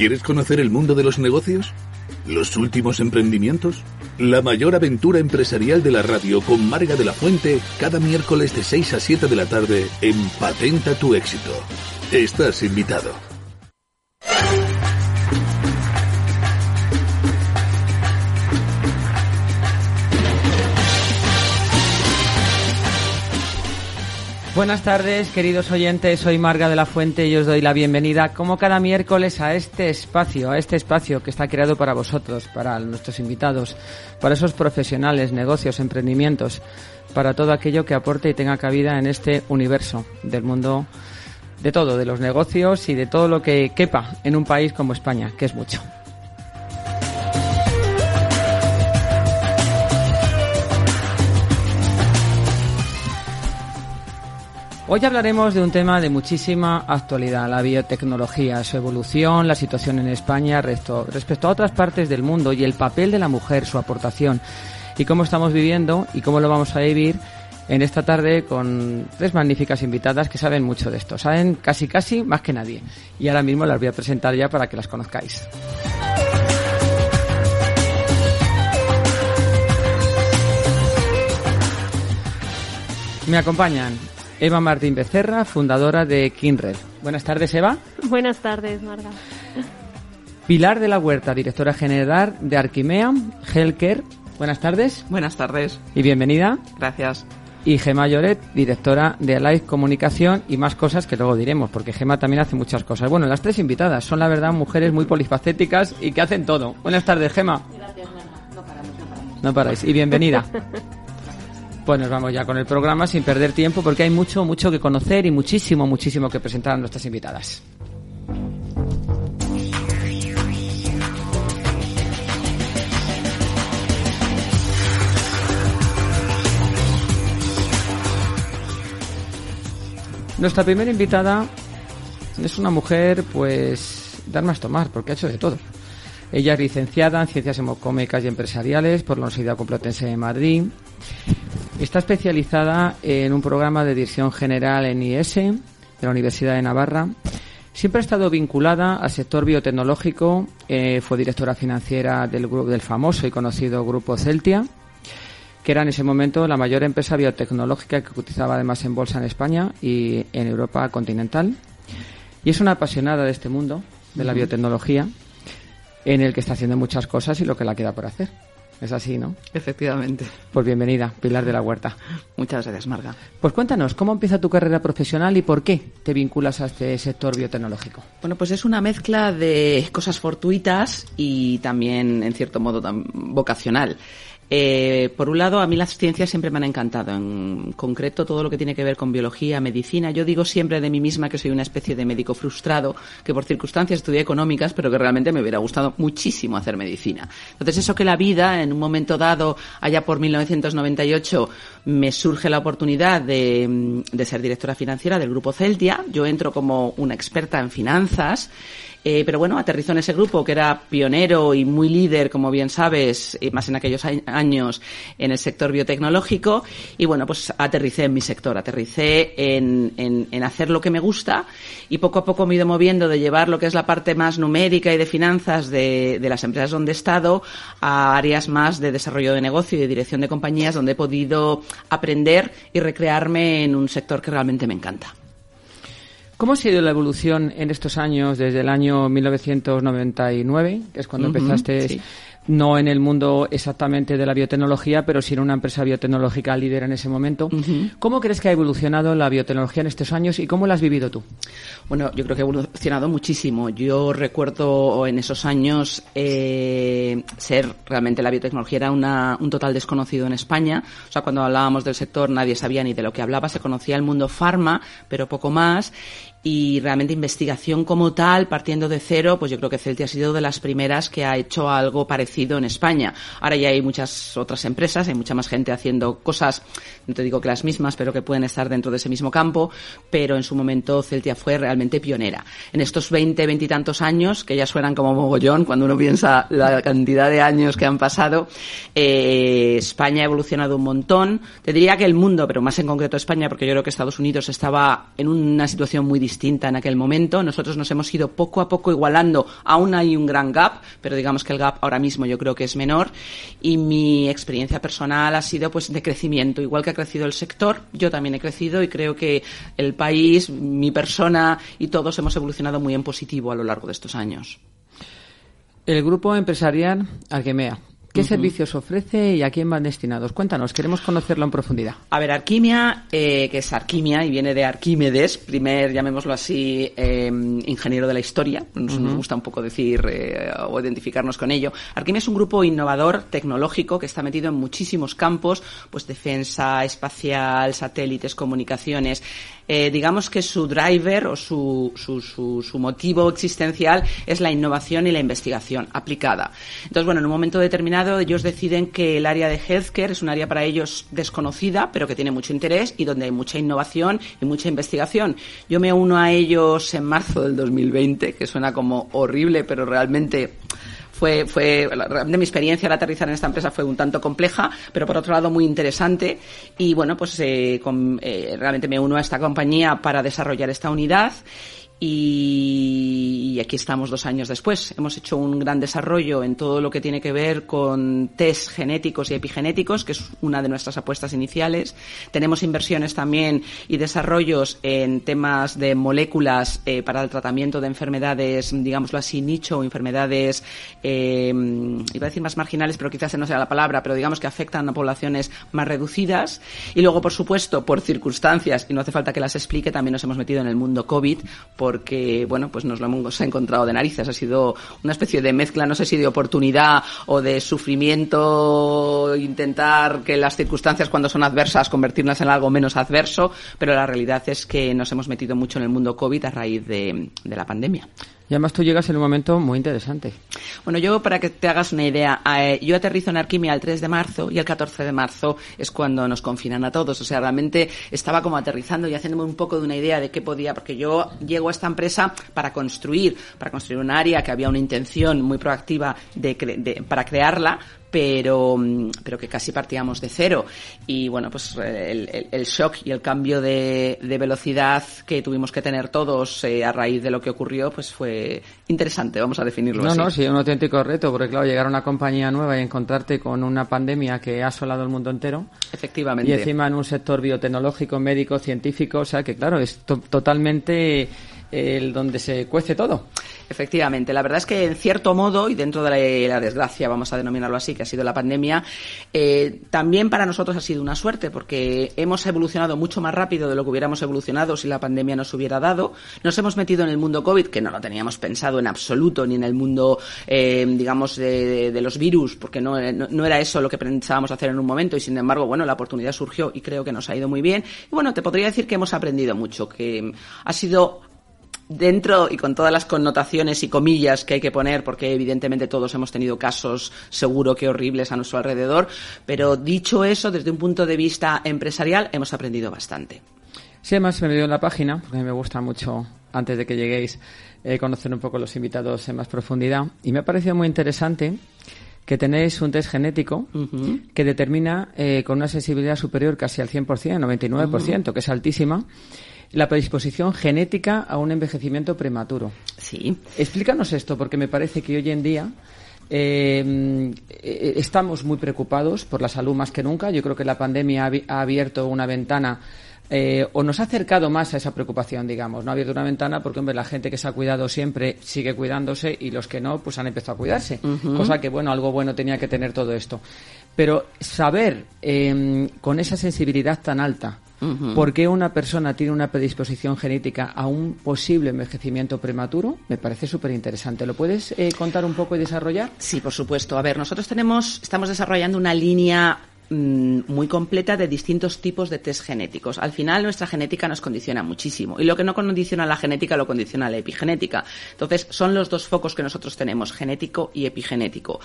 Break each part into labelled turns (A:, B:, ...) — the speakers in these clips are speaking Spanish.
A: ¿Quieres conocer el mundo de los negocios? ¿Los últimos emprendimientos? La mayor aventura empresarial de la radio con Marga de la Fuente cada miércoles de 6 a 7 de la tarde en Patenta tu éxito. Estás invitado.
B: Buenas tardes, queridos oyentes. Soy Marga de la Fuente y os doy la bienvenida, como cada miércoles, a este espacio, a este espacio que está creado para vosotros, para nuestros invitados, para esos profesionales, negocios, emprendimientos, para todo aquello que aporte y tenga cabida en este universo del mundo de todo, de los negocios y de todo lo que quepa en un país como España, que es mucho. Hoy hablaremos de un tema de muchísima actualidad, la biotecnología, su evolución, la situación en España respecto a otras partes del mundo y el papel de la mujer, su aportación y cómo estamos viviendo y cómo lo vamos a vivir en esta tarde con tres magníficas invitadas que saben mucho de esto, saben casi casi más que nadie. Y ahora mismo las voy a presentar ya para que las conozcáis. Me acompañan Eva Martín Becerra, fundadora de Kinred. Buenas tardes, Eva.
C: Buenas tardes, Marga.
B: Pilar de la Huerta, directora general de Arquimea Healthcare. Buenas tardes.
D: Buenas tardes.
B: Y bienvenida.
D: Gracias.
B: Y Gema Lloret, directora de Alive Comunicación y más cosas que luego diremos, porque Gema también hace muchas cosas. Bueno, las tres invitadas son la verdad mujeres muy polifacéticas y que hacen todo. Buenas tardes, Gema.
C: Gracias, No paramos, no paramos.
B: No paráis. Y bienvenida. Pues nos vamos ya con el programa sin perder tiempo porque hay mucho, mucho que conocer y muchísimo, muchísimo que presentar a nuestras invitadas. Nuestra primera invitada es una mujer, pues, dar más tomar, porque ha hecho de todo. Ella es licenciada en Ciencias Hemocómicas y Empresariales por la Universidad Complutense de Madrid. Está especializada en un programa de dirección general en IS de la Universidad de Navarra. Siempre ha estado vinculada al sector biotecnológico. Eh, fue directora financiera del, del famoso y conocido grupo Celtia, que era en ese momento la mayor empresa biotecnológica que cotizaba además en bolsa en España y en Europa continental. Y es una apasionada de este mundo, de la biotecnología, en el que está haciendo muchas cosas y lo que la queda por hacer. Es así, ¿no?
D: Efectivamente.
B: Pues bienvenida, Pilar de la Huerta.
D: Muchas gracias, Marga.
B: Pues cuéntanos, ¿cómo empieza tu carrera profesional y por qué te vinculas a este sector biotecnológico?
D: Bueno, pues es una mezcla de cosas fortuitas y también, en cierto modo, vocacional. Eh, por un lado, a mí las ciencias siempre me han encantado, en concreto todo lo que tiene que ver con biología, medicina. Yo digo siempre de mí misma que soy una especie de médico frustrado, que por circunstancias estudié económicas, pero que realmente me hubiera gustado muchísimo hacer medicina. Entonces, eso que la vida, en un momento dado, allá por 1998, me surge la oportunidad de, de ser directora financiera del grupo Celtia. Yo entro como una experta en finanzas. Eh, pero bueno, aterrizó en ese grupo que era pionero y muy líder, como bien sabes, y más en aquellos años en el sector biotecnológico. Y bueno, pues aterricé en mi sector, aterricé en, en, en, hacer lo que me gusta y poco a poco me he ido moviendo de llevar lo que es la parte más numérica y de finanzas de, de las empresas donde he estado a áreas más de desarrollo de negocio y de dirección de compañías donde he podido aprender y recrearme en un sector que realmente me encanta.
B: ¿Cómo ha sido la evolución en estos años, desde el año 1999, que es cuando uh -huh, empezaste, sí. no en el mundo exactamente de la biotecnología, pero sí en una empresa biotecnológica líder en ese momento? Uh -huh. ¿Cómo crees que ha evolucionado la biotecnología en estos años y cómo la has vivido tú?
D: Bueno, yo creo que ha evolucionado muchísimo. Yo recuerdo en esos años eh, ser realmente la biotecnología era una, un total desconocido en España. O sea, cuando hablábamos del sector nadie sabía ni de lo que hablaba. Se conocía el mundo farma, pero poco más y realmente investigación como tal, partiendo de cero, pues yo creo que Celti ha sido de las primeras que ha hecho algo parecido en España. Ahora ya hay muchas otras empresas, hay mucha más gente haciendo cosas, no te digo que las mismas, pero que pueden estar dentro de ese mismo campo, pero en su momento Celtia fue realmente pionera. En estos 20, 20 y tantos años, que ya suenan como mogollón cuando uno piensa la cantidad de años que han pasado, eh, España ha evolucionado un montón. Te diría que el mundo, pero más en concreto España, porque yo creo que Estados Unidos estaba en una situación muy distinta en aquel momento. Nosotros nos hemos ido poco a poco igualando. Aún hay un gran gap, pero digamos que el gap ahora mismo yo creo que es menor. Y mi experiencia personal ha sido pues de crecimiento. Igual que ha crecido el sector, yo también he crecido y creo que el país, mi persona y todos hemos evolucionado muy en positivo a lo largo de estos años.
B: El grupo empresarial Alquemea, ¿Qué servicios ofrece y a quién van destinados? Cuéntanos, queremos conocerlo en profundidad.
D: A ver, Arquimia, eh, que es Arquimia y viene de Arquímedes, primer, llamémoslo así, eh, ingeniero de la historia. Nos, gusta un poco decir eh, o identificarnos con ello. Arquimia es un grupo innovador, tecnológico, que está metido en muchísimos campos, pues defensa, espacial, satélites, comunicaciones. Eh, digamos que su driver o su, su, su, su, motivo existencial es la innovación y la investigación aplicada. Entonces, bueno, en un momento determinado ellos deciden que el área de healthcare es un área para ellos desconocida, pero que tiene mucho interés y donde hay mucha innovación y mucha investigación. Yo me uno a ellos en marzo del 2020, que suena como horrible, pero realmente fue, fue realmente mi experiencia al aterrizar en esta empresa fue un tanto compleja, pero por otro lado muy interesante. Y bueno, pues eh, eh, realmente me uno a esta compañía para desarrollar esta unidad y, aquí estamos dos años después. Hemos hecho un gran desarrollo en todo lo que tiene que ver con test genéticos y epigenéticos, que es una de nuestras apuestas iniciales. Tenemos inversiones también y desarrollos en temas de moléculas eh, para el tratamiento de enfermedades, digámoslo así, nicho, enfermedades, eh, iba a decir más marginales, pero quizás no sea la palabra, pero digamos que afectan a poblaciones más reducidas. Y luego, por supuesto, por circunstancias, y no hace falta que las explique, también nos hemos metido en el mundo COVID, porque, bueno, pues nos lo hemos encontrado de narices. Ha sido una especie de mezcla, no sé si de oportunidad o de sufrimiento, intentar que las circunstancias cuando son adversas convertirlas en algo menos adverso, pero la realidad es que nos hemos metido mucho en el mundo COVID a raíz de la pandemia.
B: Y además tú llegas en un momento muy interesante.
D: Bueno, yo para que te hagas una idea, eh, yo aterrizo en Arquimia el 3 de marzo y el 14 de marzo es cuando nos confinan a todos. O sea, realmente estaba como aterrizando y haciéndome un poco de una idea de qué podía, porque yo llego a esta empresa para construir, para construir un área que había una intención muy proactiva de para crearla, pero, mm, pero que casi partíamos de cero. Y bueno, pues el, el, shock y el cambio de, de, velocidad que tuvimos que tener todos eh, a raíz de lo que ocurrió, pues fue interesante, vamos a definirlo
B: no,
D: así.
B: No, no, sí, un auténtico reto, porque claro, llegar a una compañía nueva y encontrarte con una pandemia que ha asolado el mundo entero.
D: Efectivamente.
B: Y encima en un sector biotecnológico, médico, científico, o sea que claro, es totalmente el donde se cuece todo.
D: Efectivamente, la verdad es que en cierto modo, y dentro de la, desgracia, vamos a denominarlo así, que ha sido la pandemia, eh, también para nosotros ha sido una suerte, porque hemos evolucionado mucho más rápido de lo que hubiéramos evolucionado si la pandemia nos hubiera dado. Nos hemos metido en el mundo COVID, que no lo teníamos pensado en absoluto, ni en el mundo, eh, digamos, de, los virus, porque no, no, era eso lo que pensábamos hacer en un momento, y sin embargo, bueno, la oportunidad surgió y creo que nos ha ido muy bien. Y bueno, te podría decir que hemos aprendido mucho, que ha sido dentro y con todas las connotaciones y comillas que hay que poner, porque evidentemente todos hemos tenido casos seguro que horribles a nuestro alrededor, pero dicho eso, desde un punto de vista empresarial, hemos aprendido bastante.
B: Sí, además me he en la página, porque a mí me gusta mucho, antes de que lleguéis, eh, conocer un poco los invitados en más profundidad, y me ha parecido muy interesante que tenéis un test genético que determina eh, con una sensibilidad superior casi al 100%, 99%, que es altísima, la predisposición genética a un envejecimiento prematuro.
D: Sí.
B: Explícanos esto, porque me parece que hoy en día eh, eh, estamos muy preocupados por la salud más que nunca. Yo creo que la pandemia ha, abierto una ventana eh, o nos ha acercado más a esa preocupación, digamos. No ha abierto una ventana porque, hombre, la gente que se ha cuidado siempre sigue cuidándose y los que no, pues han empezado a cuidarse. Cosa que, bueno, algo bueno tenía que tener todo esto. Pero saber con esa sensibilidad tan alta ¿Por qué una persona tiene una predisposición genética a un posible envejecimiento prematuro? Me parece súper interesante. ¿Lo puedes eh, contar un poco y desarrollar?
D: Sí, por supuesto. A ver, nosotros tenemos, estamos desarrollando una línea mm, muy completa de distintos tipos de test genéticos. Al final nuestra genética nos condiciona muchísimo y lo que no condiciona la genética lo condiciona la epigenética. Entonces son los dos focos que nosotros tenemos, genético y epigenético.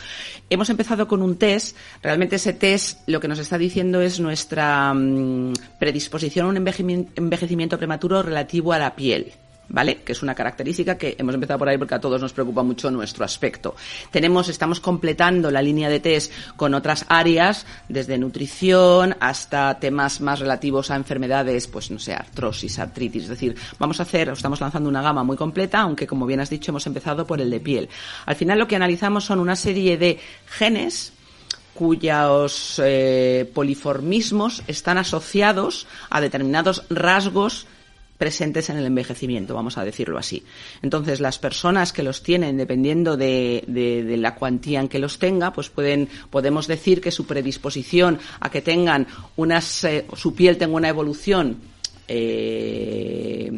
D: Hemos empezado con un test, realmente ese test lo que nos está diciendo es nuestra mm, predisposición a un envejecimiento prematuro relativo a la piel. ¿Vale? Que es una característica que hemos empezado por ahí porque a todos nos preocupa mucho nuestro aspecto. Tenemos, estamos completando la línea de test con otras áreas, desde nutrición hasta temas más relativos a enfermedades, pues no sé, artrosis, artritis. Es decir, vamos a hacer, estamos lanzando una gama muy completa, aunque como bien has dicho, hemos empezado por el de piel. Al final lo que analizamos son una serie de genes cuyos eh, poliformismos están asociados a determinados rasgos presentes en el envejecimiento, vamos a decirlo así. Entonces, las personas que los tienen, dependiendo de, de, la cuantía en que los tenga, pues pueden, podemos decir que su predisposición a que tengan unas, eh, su piel tenga una evolución eh,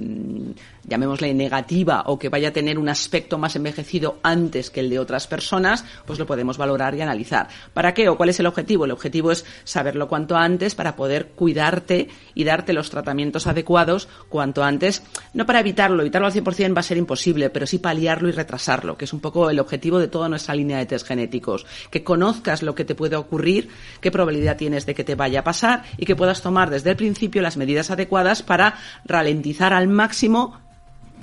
D: llamémosle negativa o que vaya a tener un aspecto más envejecido antes que el de otras personas, pues lo podemos valorar y analizar. ¿Para qué o cuál es el objetivo? El objetivo es saberlo cuanto antes para poder cuidarte y darte los tratamientos adecuados cuanto antes, no para evitarlo, evitarlo al 100% va a ser imposible, pero sí paliarlo y retrasarlo, que es un poco el objetivo de toda nuestra línea de test genéticos, que conozcas lo que te puede ocurrir, qué probabilidad tienes de que te vaya a pasar y que puedas tomar desde el principio las medidas adecuadas para ralentizar al máximo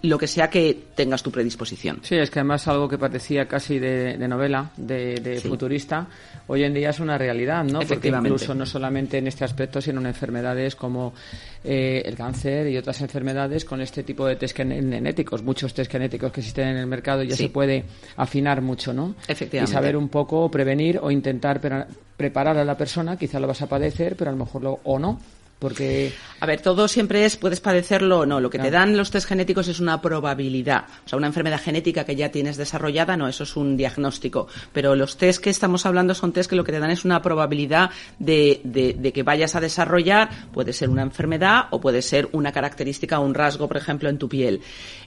D: lo que sea que tengas tu predisposición.
B: Sí, es que además algo que parecía casi de, novela, de, futurista, hoy en día es una realidad, ¿no? Porque incluso no solamente en este aspecto, sino en enfermedades como eh, el cáncer y otras enfermedades con este tipo de test genéticos, muchos test genéticos que existen en el mercado, ya se puede afinar mucho, ¿no?
D: Efectivamente.
B: Y saber un poco prevenir o intentar preparar a la persona, quizá lo vas a padecer, pero a lo mejor lo, o no, porque...
D: A ver, todo siempre es, puedes padecerlo o no. Lo que te dan los test genéticos es una probabilidad. O sea, una enfermedad genética que ya tienes desarrollada, no, eso es un diagnóstico. Pero los test que estamos hablando son test que lo que te dan es una probabilidad de, de, que vayas a desarrollar, puede ser una enfermedad o puede ser una característica o un rasgo, por ejemplo, en tu piel.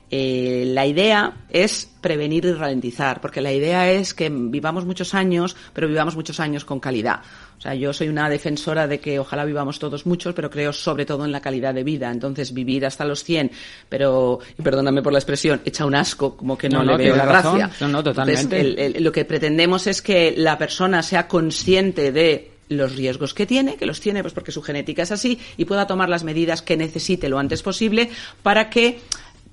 D: Eh, la idea es prevenir y ralentizar, porque la idea es que vivamos muchos años, pero vivamos muchos años con calidad. O sea, yo soy una defensora de que ojalá vivamos todos muchos, pero creo sobre todo en la calidad de vida. Entonces, vivir hasta los 100, pero, y perdóname por la expresión, echa un asco, como que no, le veo la gracia.
B: No, no, totalmente.
D: lo que pretendemos es que la persona sea consciente de los riesgos que tiene, que los tiene pues porque su genética es así, y pueda tomar las medidas que necesite lo antes posible para que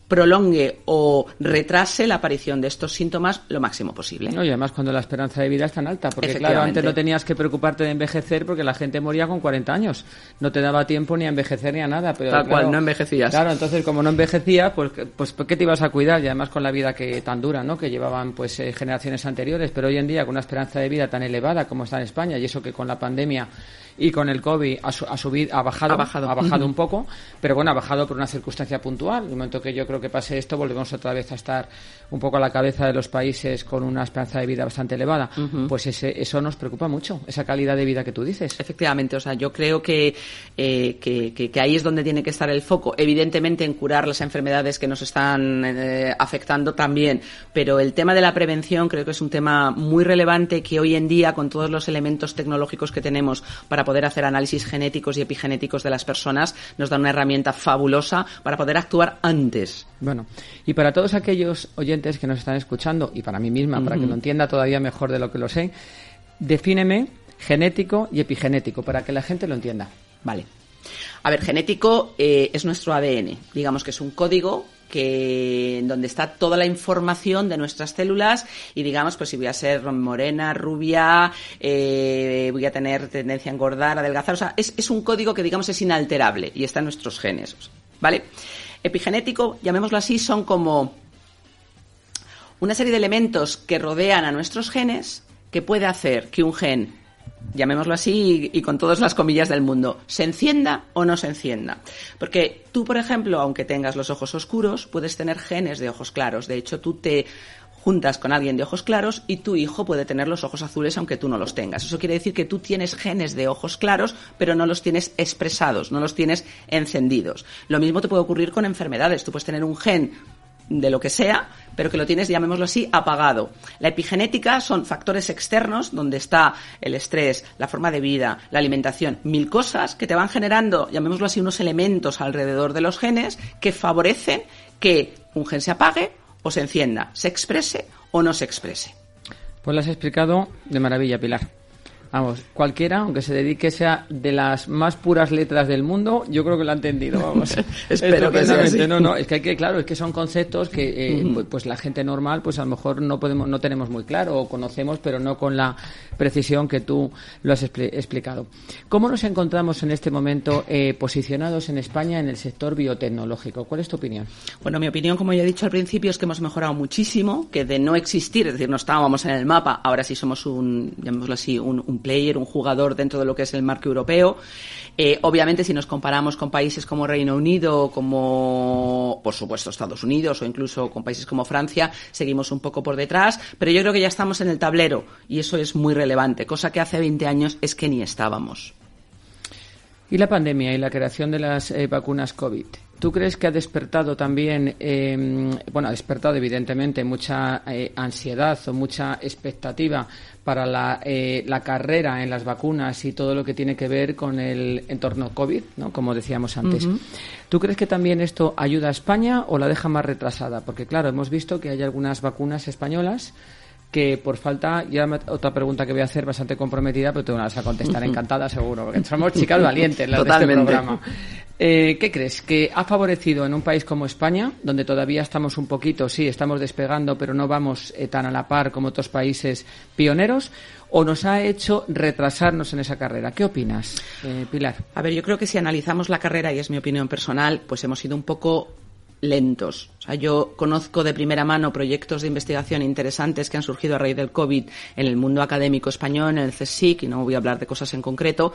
D: prolongue o retrase la aparición de estos síntomas lo máximo posible.
B: y además cuando la esperanza de vida es tan alta, porque claro, antes no tenías que preocuparte de envejecer porque la gente moría con 40 años. No te daba tiempo ni a envejecer ni a nada. Pero,
D: Tal cual, no envejecías.
B: Claro, entonces como no envejecía, pues, pues ¿qué te ibas a cuidar? Y además con la vida que tan dura, ¿no? Que llevaban pues eh, generaciones anteriores, pero hoy en día con una esperanza de vida tan elevada como está en España y eso que con la pandemia y con el COVID ha, subido, ha bajado,
D: ha bajado,
B: ha bajado un poco, pero bueno, ha bajado por una circunstancia puntual. En el momento que yo creo que pase esto, volvemos otra vez a estar un poco a la cabeza de los países con una esperanza de vida bastante elevada. Pues ese, eso nos preocupa mucho, esa calidad de vida que tú dices.
D: Efectivamente, o sea, yo creo que, eh, que, que, ahí es donde tiene que estar el foco. Evidentemente en curar las enfermedades que nos están eh, afectando también, pero el tema de la prevención creo que es un tema muy relevante que hoy en día, con todos los elementos tecnológicos que tenemos para poder hacer análisis genéticos y epigenéticos de las personas, nos da una herramienta fabulosa para poder actuar antes.
B: Bueno, y para todos aquellos oyentes que nos están escuchando, y para mí misma, para que lo entienda todavía mejor de lo que lo sé, defíneme genético y epigenético, para que la gente lo entienda.
D: Vale. A ver, genético eh, es nuestro ADN. Digamos que es un código que donde está toda la información de nuestras células y digamos pues si voy a ser morena, rubia, eh, voy a tener tendencia a engordar, adelgazar, o sea, es, es, un código que digamos es inalterable y está en nuestros genes, ¿vale? Epigenético, llamémoslo así, son como una serie de elementos que rodean a nuestros genes que puede hacer que un gen llamémoslo así y, con todas las comillas del mundo, se encienda o no se encienda. Porque tú, por ejemplo, aunque tengas los ojos oscuros, puedes tener genes de ojos claros. De hecho, tú te juntas con alguien de ojos claros y tu hijo puede tener los ojos azules aunque tú no los tengas. Eso quiere decir que tú tienes genes de ojos claros, pero no los tienes expresados, no los tienes encendidos. Lo mismo te puede ocurrir con enfermedades. Tú puedes tener un gen de lo que sea, pero que lo tienes, llamémoslo así, apagado. La epigenética son factores externos donde está el estrés, la forma de vida, la alimentación, mil cosas que te van generando, llamémoslo así, unos elementos alrededor de los genes que favorecen que un gen se apague o se encienda, se exprese o no se exprese.
B: Pues lo has explicado de maravilla, Pilar. Vamos, cualquiera, aunque se dedique sea de las más puras letras del mundo, yo creo que lo ha entendido, vamos.
D: Espero que sea así.
B: No, no, es que hay que, claro, es que son conceptos que eh, pues, pues la gente normal, pues a lo mejor no podemos, no tenemos muy claro o conocemos, pero no con la precisión que tú lo has expli- explicado. ¿Cómo nos encontramos en este momento eh, posicionados en España en el sector biotecnológico? ¿Cuál es tu opinión?
D: Bueno, mi opinión, como ya he dicho al principio, es que hemos mejorado muchísimo, que de no existir, es decir, no estábamos en el mapa, ahora sí somos un, llamémoslo así, un, un player, un jugador dentro de lo que es el marco europeo. Eh, obviamente, si nos comparamos con países como Reino Unido, como, por supuesto, Estados Unidos o incluso con países como Francia, seguimos un poco por detrás, pero yo creo que ya estamos en el tablero y eso es muy relevante, cosa que hace 20 años es que ni estábamos.
B: Y la pandemia y la creación de las eh, vacunas COVID. ¿Tú crees que ha despertado también, eh, bueno, ha despertado evidentemente mucha eh, ansiedad o mucha expectativa para la, eh, la carrera en las vacunas y todo lo que tiene que ver con el entorno COVID, ¿no? como decíamos antes? ¿Tú crees que también esto ayuda a España o la deja más retrasada? Porque claro, hemos visto que hay algunas vacunas españolas que por falta, ya me- otra pregunta que voy a hacer bastante comprometida, pero la vas a contestar encantada seguro, porque somos chicas valientes las de este programa. Eh, ¿Qué crees? ¿Que ha favorecido en un país como España, donde todavía estamos un poquito, sí, estamos despegando, pero no vamos eh, tan a la par como otros países pioneros, o nos ha hecho retrasarnos en esa carrera? ¿Qué opinas, eh, Pilar?
D: A ver, yo creo que si analizamos la carrera, y es mi opinión personal, pues hemos sido un poco lentos. O sea, yo conozco de primera mano proyectos de investigación interesantes que han surgido a raíz del COVID en el mundo académico español, en el CSIC, y no voy a hablar de cosas en concreto,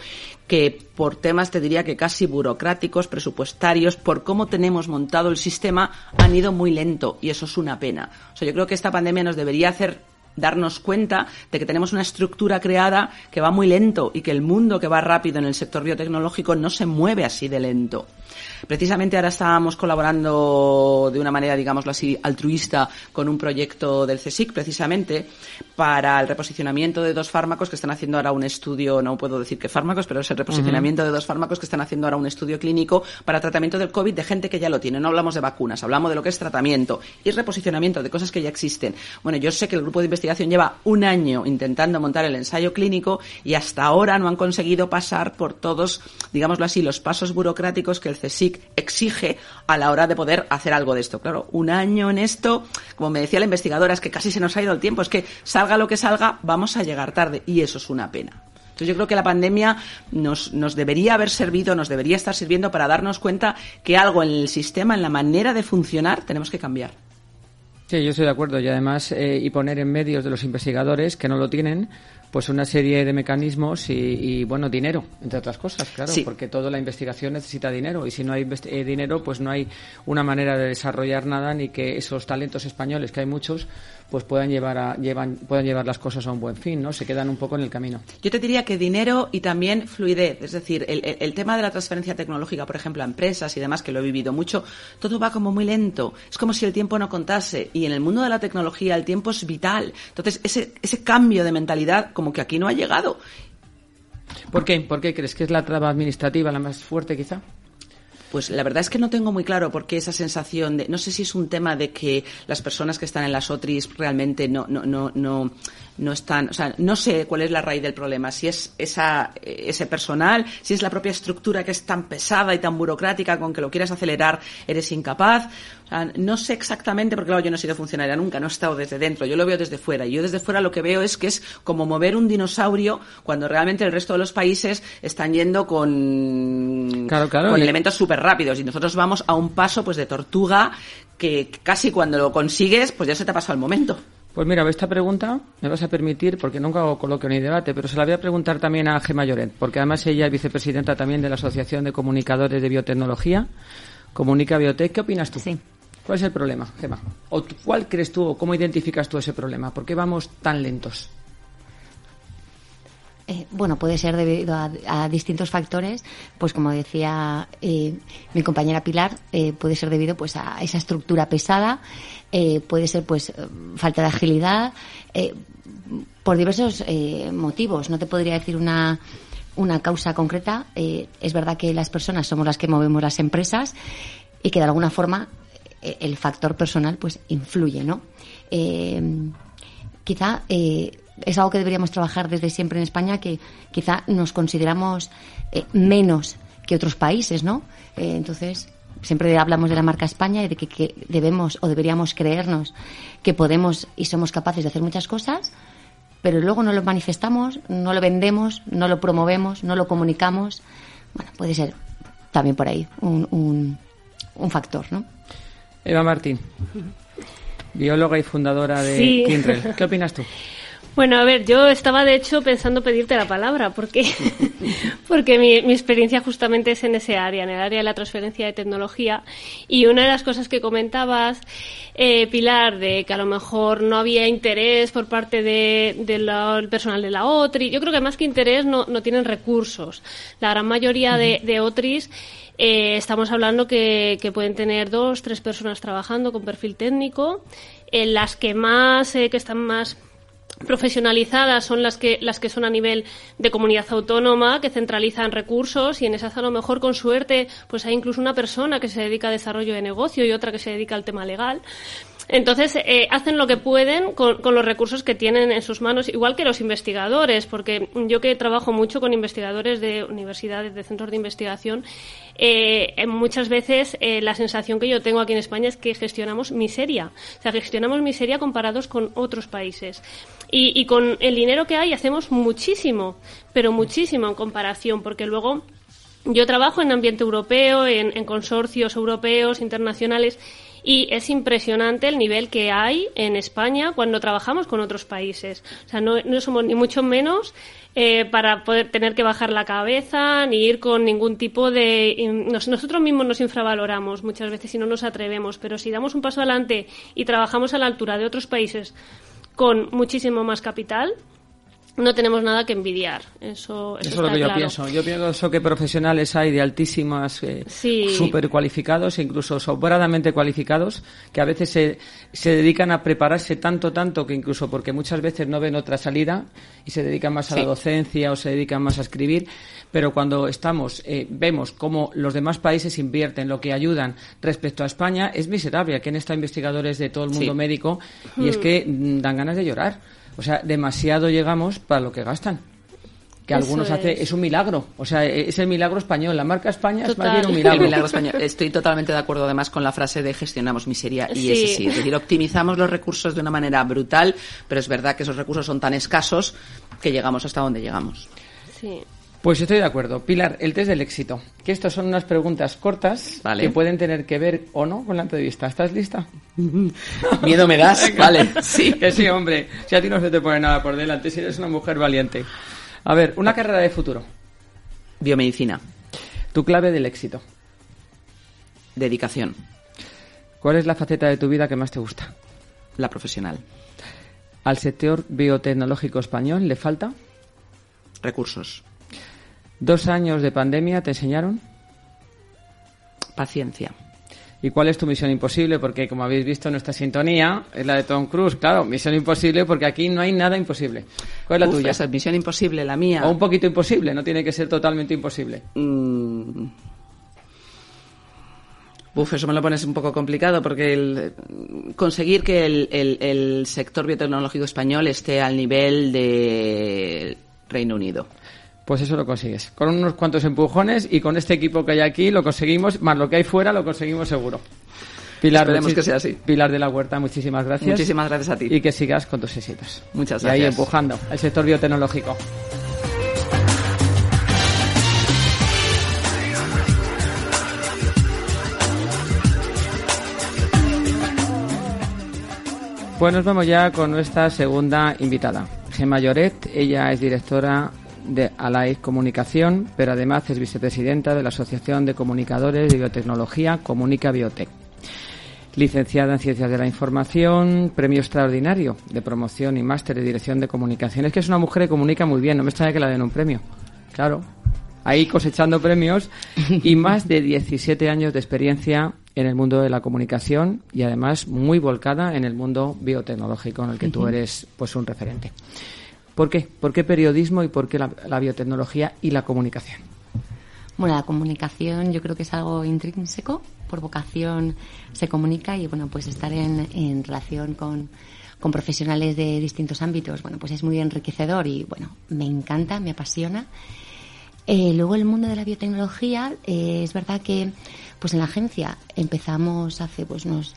D: que por temas te diría que casi burocráticos, presupuestarios, por cómo tenemos montado el sistema, han ido muy lento y eso es una pena. O sea, yo creo que esta pandemia nos debería hacer darnos cuenta de que tenemos una estructura creada que va muy lento y que el mundo que va rápido en el sector biotecnológico no se mueve así de lento. Precisamente ahora estábamos colaborando de una manera, digámoslo así, altruista con un proyecto del CSIC, precisamente, para el reposicionamiento de dos fármacos que están haciendo ahora un estudio, no puedo decir qué fármacos, pero es el reposicionamiento de dos fármacos que están haciendo ahora un estudio clínico para tratamiento del COVID de gente que ya lo tiene. No hablamos de vacunas, hablamos de lo que es tratamiento y reposicionamiento de cosas que ya existen. Bueno, yo sé que el grupo de investigación lleva un año intentando montar el ensayo clínico y hasta ahora no han conseguido pasar por todos, digámoslo así, los pasos burocráticos que el CSIC exige a la hora de poder hacer algo de esto. Claro, un año en esto, como me decía la investigadora, es que casi se nos ha ido el tiempo, es que salga lo que salga, vamos a llegar tarde y eso es una pena. Entonces yo creo que la pandemia nos, nos debería haber servido, nos debería estar sirviendo para darnos cuenta que algo en el sistema, en la manera de funcionar, tenemos que cambiar.
B: Sí, yo estoy de acuerdo y además eh, y poner en medios de los investigadores que no lo tienen pues una serie de mecanismos y, y, bueno dinero entre otras cosas claro
D: Sí.
B: porque toda la investigación necesita dinero y si no hay eh, dinero pues no hay una manera de desarrollar nada ni que esos talentos españoles que hay muchos pues puedan llevar a, llevan puedan llevar las cosas a un buen fin no se quedan un poco en el camino
D: Yo te diría que dinero y también fluidez, es decir, el, el- el tema de la transferencia tecnológica, por ejemplo, a empresas y demás, que lo he vivido mucho, todo va como muy lento. Es como si el tiempo no contase. Y en el mundo de la tecnología el tiempo es vital. Entonces, ese, ese cambio de mentalidad como que aquí no ha llegado.
B: ¿por qué? ¿por qué crees que es la traba administrativa la más fuerte quizá?
D: Pues la verdad es que no tengo muy claro por qué esa sensación de, no sé si es un tema de que las personas que están en las OTRIs realmente no, no, no, no, no están, o sea, no sé cuál es la raíz del problema, si es esa, ese personal, si es la propia estructura que es tan pesada y tan burocrática con que lo quieras acelerar, eres incapaz. O sea, no sé exactamente, porque claro, yo no he sido funcionaria nunca, no he estado desde dentro, yo lo veo desde fuera. Y yo desde fuera lo que veo es que es como mover un dinosaurio cuando realmente el resto de los países están yendo con,
B: Claro, claro,
D: con
B: y-
D: elementos súper rápidos y nosotros vamos a un paso pues de tortuga que casi cuando lo consigues pues ya se te ha pasado el momento.
B: Pues mira, esta pregunta me vas a permitir, porque nunca hago coloquio ni debate, pero se la voy a preguntar también a Gemma Lloret, porque además ella es vicepresidenta también de la Asociación de Comunicadores de Biotecnología, Comunica Biotech. ¿Qué opinas tú?
C: Sí.
B: ¿Cuál es el problema, Gemma? ¿O cuál crees tú o cómo identificas tú ese problema? ¿Por qué vamos tan lentos?
E: Eh, bueno, puede ser debido a, distintos factores, pues como decía eh, mi compañera Pilar, eh, puede ser debido pues a esa estructura pesada, puede ser pues falta de agilidad, por diversos motivos. No te podría decir una una causa concreta. es verdad que las personas somos las que movemos las empresas y que de alguna forma el factor personal pues influye, ¿no? quizá es algo que deberíamos trabajar desde siempre en España, que quizá nos consideramos eh, menos que otros países, ¿no? Eh, entonces, siempre hablamos de la marca España y de que, debemos o deberíamos creernos que podemos y somos capaces de hacer muchas cosas, pero luego no lo manifestamos, no lo vendemos, no lo promovemos, no lo comunicamos. Bueno, puede ser también por ahí un, un, factor, ¿no?
B: Eva Martín, bióloga y fundadora de Kinrel. ¿Qué opinas tú?
F: Bueno, a ver, yo estaba de hecho pensando pedirte la palabra porque, porque mi, experiencia justamente es en ese área, en el área de la transferencia de tecnología. Y una de las cosas que comentabas, eh, Pilar, de que a lo mejor no había interés por parte del de, personal de la OTRI, yo creo que más que interés no, no tienen recursos. La gran mayoría de, de OTRIs eh, estamos hablando que, que, pueden tener dos, tres personas trabajando con perfil técnico. En las que más, eh, que están más profesionalizadas son las que las que son a nivel de comunidad autónoma que centralizan recursos y en esas a lo mejor con suerte pues hay incluso una persona que se dedica a desarrollo de negocio y otra que se dedica al tema legal entonces, eh, hacen lo que pueden con, los recursos que tienen en sus manos, igual que los investigadores, porque yo que trabajo mucho con investigadores de universidades, de centros de investigación, eh, muchas veces eh, la sensación que yo tengo aquí en España es que gestionamos miseria. O sea, gestionamos miseria comparados con otros países. Y, con el dinero que hay hacemos muchísimo, pero muchísimo en comparación, porque luego yo trabajo en ambiente europeo, en consorcios europeos, internacionales, y es impresionante el nivel que hay en España cuando trabajamos con otros países. O sea, no, somos ni mucho menos eh, para poder tener que bajar la cabeza ni ir con ningún tipo de. nosotros mismos nos infravaloramos muchas veces y no nos atrevemos, pero si damos un paso adelante y trabajamos a la altura de otros países con muchísimo más capital, no tenemos nada que envidiar. Eso,
B: eso, es lo que yo pienso. Yo pienso que profesionales hay de altísimas, eh, súper cualificados, e incluso sobradamente cualificados, que a veces se, se dedican a prepararse tanto, tanto, que incluso porque muchas veces no ven otra salida y se dedican más a la docencia o se dedican más a escribir. Pero cuando estamos, eh, vemos cómo los demás países invierten, lo que ayudan respecto a España, es miserable. Aquí han estado investigadores de todo el mundo médico y es hmm. que dan ganas de llorar. O sea, demasiado llegamos para lo que gastan. Que algunos hace es un milagro, o sea, es el milagro español. La marca España es más bien un milagro.
D: español. Estoy totalmente de acuerdo además con la frase de gestionamos miseria y es sí. Es decir, optimizamos los recursos de una manera brutal, pero es verdad que esos recursos son tan escasos que llegamos hasta donde llegamos.
B: Sí. Pues estoy de acuerdo. Pilar, el test del éxito. Que estas son unas preguntas cortas que pueden tener que ver o no con la entrevista. ¿Estás lista?
D: Miedo me das. vale.
B: Sí. Que sí, hombre. Si a ti no se te pone nada por delante, si eres una mujer valiente. A ver, una carrera de futuro.
D: Biomedicina.
B: Tu clave del éxito.
D: Dedicación.
B: ¿Cuál es la faceta de tu vida que más te gusta?
D: La profesional.
B: ¿Al sector biotecnológico español le falta?
D: Recursos.
B: ¿Dos años de pandemia te enseñaron?
D: Paciencia.
B: ¿Y cuál es tu misión imposible? Porque como habéis visto, nuestra sintonía es la de Tom Cruise. Claro, misión imposible porque aquí no hay nada imposible. ¿Cuál es la tuya?
D: Esa es misión imposible, la mía.
B: O un poquito imposible, no tiene que ser totalmente imposible. Mm.
D: Uf, eso me lo pones un poco complicado porque el, conseguir que el, el sector biotecnológico español esté al nivel de Reino Unido
B: pues eso lo consigues. Con unos cuantos empujones y con este equipo que hay aquí lo conseguimos, más lo que hay fuera lo conseguimos seguro.
D: Pilar, Esperemos que sea así.
B: Pilar de la Huerta, muchísimas gracias.
D: Muchísimas gracias a ti.
B: Y que sigas con tus éxitos.
D: Muchas gracias.
B: Y ahí empujando al sector biotecnológico. Pues nos vamos ya con nuestra segunda invitada, Gemma Lloret. Ella es directora de Alais Comunicación, pero además es vicepresidenta de la Asociación de Comunicadores de Biotecnología Comunica Biotech. licenciada en Ciencias de la Información, premio extraordinario de promoción y máster de dirección de comunicaciones, que es una mujer que comunica muy bien, no me extraña que la den un premio. Claro, ahí cosechando premios y más de 17 años de experiencia en el mundo de la comunicación y además muy volcada en el mundo biotecnológico en el que tú eres pues un referente. ¿Por qué? ¿Por qué periodismo y por qué la, biotecnología y la comunicación?
E: Bueno, la comunicación yo creo que es algo intrínseco, por vocación se comunica y bueno, pues estar en, relación con, con profesionales de distintos ámbitos, bueno, pues es muy enriquecedor y bueno, me encanta, me apasiona. Eh, luego el mundo de la biotecnología, eh, es verdad que pues en la agencia empezamos hace pues unos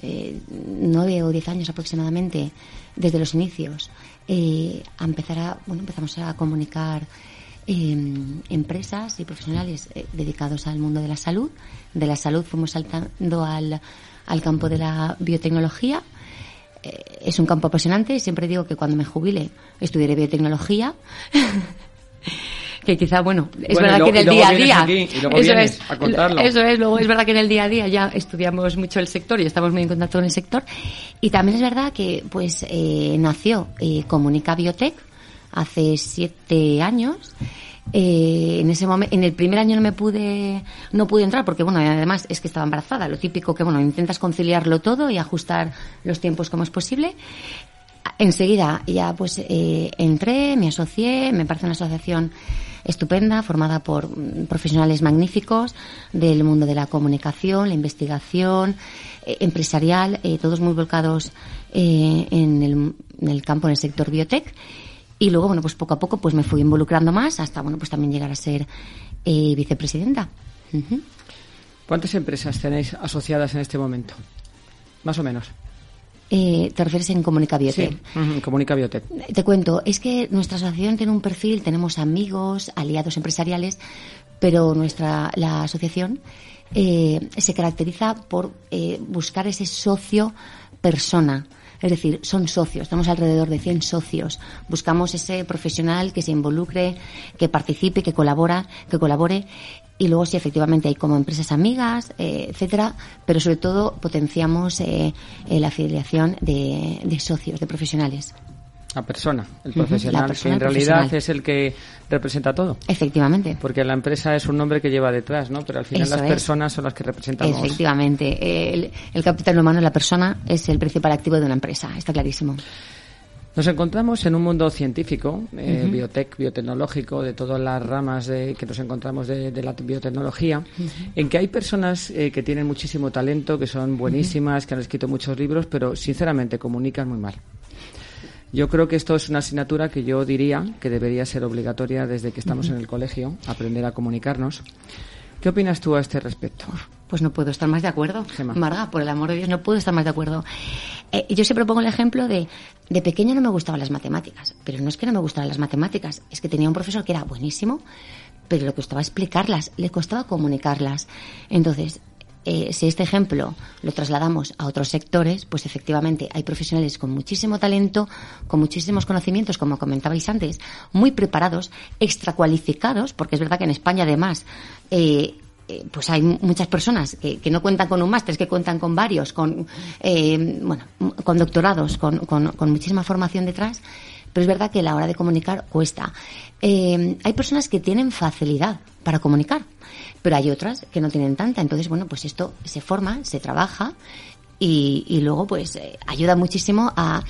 E: eh, nueve o diez años aproximadamente, desde los inicios, eh, a empezar a, bueno, empezamos a comunicar eh, empresas y profesionales eh, dedicados al mundo de la salud. De la salud fuimos saltando al, al campo de la biotecnología. Eh, es un campo apasionante. Siempre digo que cuando me jubile estudiaré biotecnología. que quizá, bueno, es
B: Bueno,
E: verdad que en el día a día.
B: aquí, y luego
E: eso es,
B: a contarlo.
E: Eso es, luego es verdad que en el día a día ya estudiamos mucho el sector y estamos muy en contacto con el sector. Y también es verdad que, pues, eh, nació eh, Comunica Biotech hace siete años. Eh, en ese momento, en el primer año no me pude, no pude entrar porque bueno, además es que estaba embarazada. Lo típico que bueno, intentas conciliarlo todo y ajustar los tiempos como es posible. Enseguida ya pues eh, entré, me asocié, me parece una asociación estupenda, formada por mm, profesionales magníficos del mundo de la comunicación, la investigación, eh, empresarial, eh, todos muy volcados eh, en, el, en el campo, en el sector biotech. Y luego, bueno, pues poco a poco pues me fui involucrando más hasta, bueno, pues también llegar a ser eh, vicepresidenta. Ujú.
B: ¿Cuántas empresas tenéis asociadas en este momento? Más o menos.
E: Eh, ¿Te refieres en Comunica Biotech?
B: Sí. Comunica Biotech.
E: Te cuento, es que nuestra asociación tiene un perfil, tenemos amigos, aliados empresariales, pero nuestra la asociación eh, se caracteriza por eh, buscar ese socio persona. Es decir, son socios, tenemos alrededor de 100 socios. Buscamos ese profesional que se involucre, que participe, que colabora, que colabore. Y luego sí, efectivamente, hay como empresas amigas, eh, etcétera, pero sobre todo potenciamos eh, eh, la afiliación de, de socios, de profesionales.
B: La persona, el profesional,
E: persona,
B: que en realidad
E: profesional.
B: es el que representa todo.
E: Efectivamente.
B: Porque la empresa es un nombre que lleva detrás, ¿no? Pero al final
E: Eso
B: las
E: es.
B: personas son las que representamos.
E: Efectivamente. El, el capital humano, la persona, es el principal activo de una empresa. Está clarísimo.
B: Nos encontramos en un mundo científico, eh, biotec, biotecnológico, de todas las ramas de, que nos encontramos de, de la biotecnología, en que hay personas eh, que tienen muchísimo talento, que son buenísimas, que han escrito muchos libros, pero sinceramente comunican muy mal. Yo creo que esto es una asignatura que yo diría que debería ser obligatoria desde que estamos en el colegio, aprender a comunicarnos. ¿Qué opinas tú a este respecto?
E: Pues no puedo estar más de acuerdo.
B: Gemma.
E: Marga, por el amor de Dios, no puedo estar más de acuerdo. Eh, yo siempre pongo el ejemplo de, de pequeña no me gustaban las matemáticas, pero no es que no me gustaran las matemáticas, es que tenía un profesor que era buenísimo, pero le costaba explicarlas, le costaba comunicarlas. Entonces, eh, si este ejemplo lo trasladamos a otros sectores, pues efectivamente hay profesionales con muchísimo talento, con muchísimos conocimientos, como comentabais antes, muy preparados, extracualificados, porque es verdad que en España además eh, eh, pues hay muchas personas que, no cuentan con un máster, que cuentan con varios, con eh, bueno, con doctorados, con, con- con muchísima formación detrás. Pero es verdad que la hora de comunicar cuesta. Eh, hay personas que tienen facilidad para comunicar, pero hay otras que no tienen tanta. Entonces, bueno, pues esto se forma, se trabaja y, y luego pues eh, ayuda muchísimo a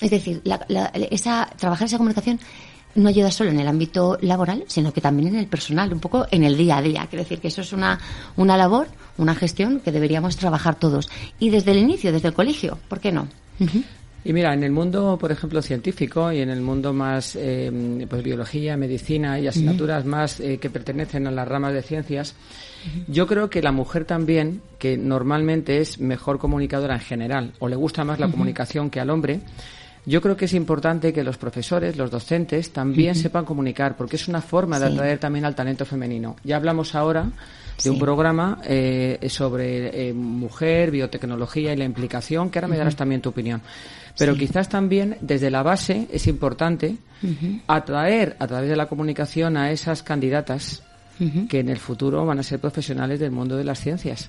E: es decir la- la- esa trabajar esa comunicación no ayuda solo en el ámbito laboral sino que también en el personal un poco en el día a día quiero decir que eso es una una labor una gestión que deberíamos trabajar todos y desde el inicio desde el colegio ¿por qué no? Ujú.
B: Y mira, en el mundo, por ejemplo, científico y en el mundo más, eh, pues biología, medicina y asignaturas más eh, que pertenecen a las ramas de ciencias, yo creo que la mujer también, que normalmente es mejor comunicadora en general, o le gusta más la comunicación que al hombre, yo creo que es importante que los profesores, los docentes, también sepan comunicar, porque es una forma de
E: Sí.
B: atraer también al talento femenino. Ya hablamos ahora de un programa eh, sobre eh, mujer, biotecnología y la implicación, que ahora me darás también tu opinión. Pero
E: Sí.
B: quizás también desde la base es importante atraer a través de la comunicación a esas candidatas que en el futuro van a ser profesionales del mundo de las ciencias.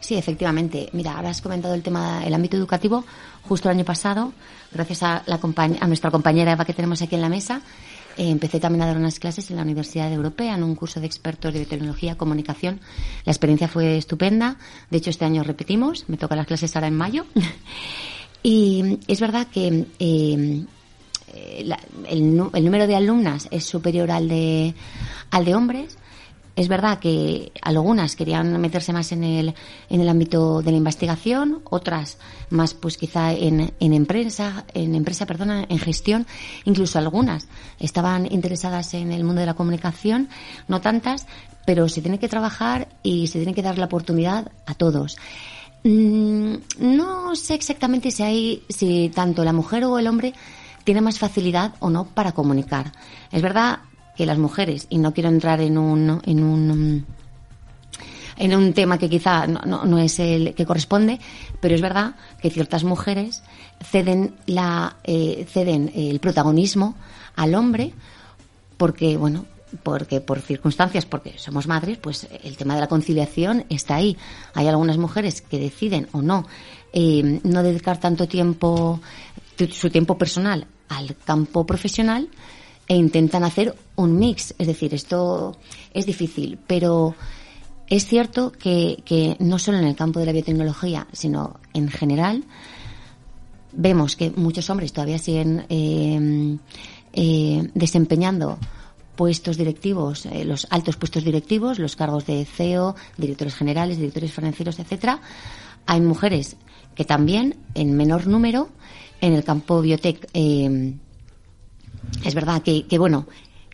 E: Sí, efectivamente. Mira, ahora has comentado el tema del ámbito educativo. Justo el año pasado, gracias a, la a nuestra compañera Eva que tenemos aquí en la mesa, eh, empecé también a dar unas clases en la Universidad Europea, en un curso de expertos de biotecnología comunicación. La experiencia fue estupenda. De hecho, este año repetimos. Me tocan las clases ahora en mayo. y es verdad que eh, el, el, número de alumnas es superior al de, al de hombres es verdad que algunas querían meterse más en el, en el ámbito de la investigación, otras más pues quizá en, en empresa, en empresa, perdona, en gestión, incluso algunas estaban interesadas en el mundo de la comunicación, no tantas, pero se tiene que trabajar y se tiene que dar la oportunidad a todos. Mm, no sé exactamente si hay, si tanto la mujer o el hombre tiene más facilidad o no para comunicar. Es verdad que las mujeres, y no quiero entrar en un, en un, en un tema que quizá no, no, es el que corresponde, pero es verdad que ciertas mujeres ceden, la, eh, ceden el protagonismo al hombre porque, bueno, porque por circunstancias, porque somos madres, pues el tema de la conciliación está ahí. Hay algunas mujeres que deciden o no eh, no dedicar tanto tiempo, su tiempo personal al campo profesional e intentan hacer un mix. Es decir, esto es difícil, pero es cierto que, que no solo en el campo de la biotecnología, sino en general, vemos que muchos hombres todavía siguen eh, eh, desempeñando puestos directivos, eh, los altos puestos directivos, los cargos de CEO, directores generales, directores financieros, etcétera. Hay mujeres que también, en menor número, en el campo biotech es verdad que, bueno,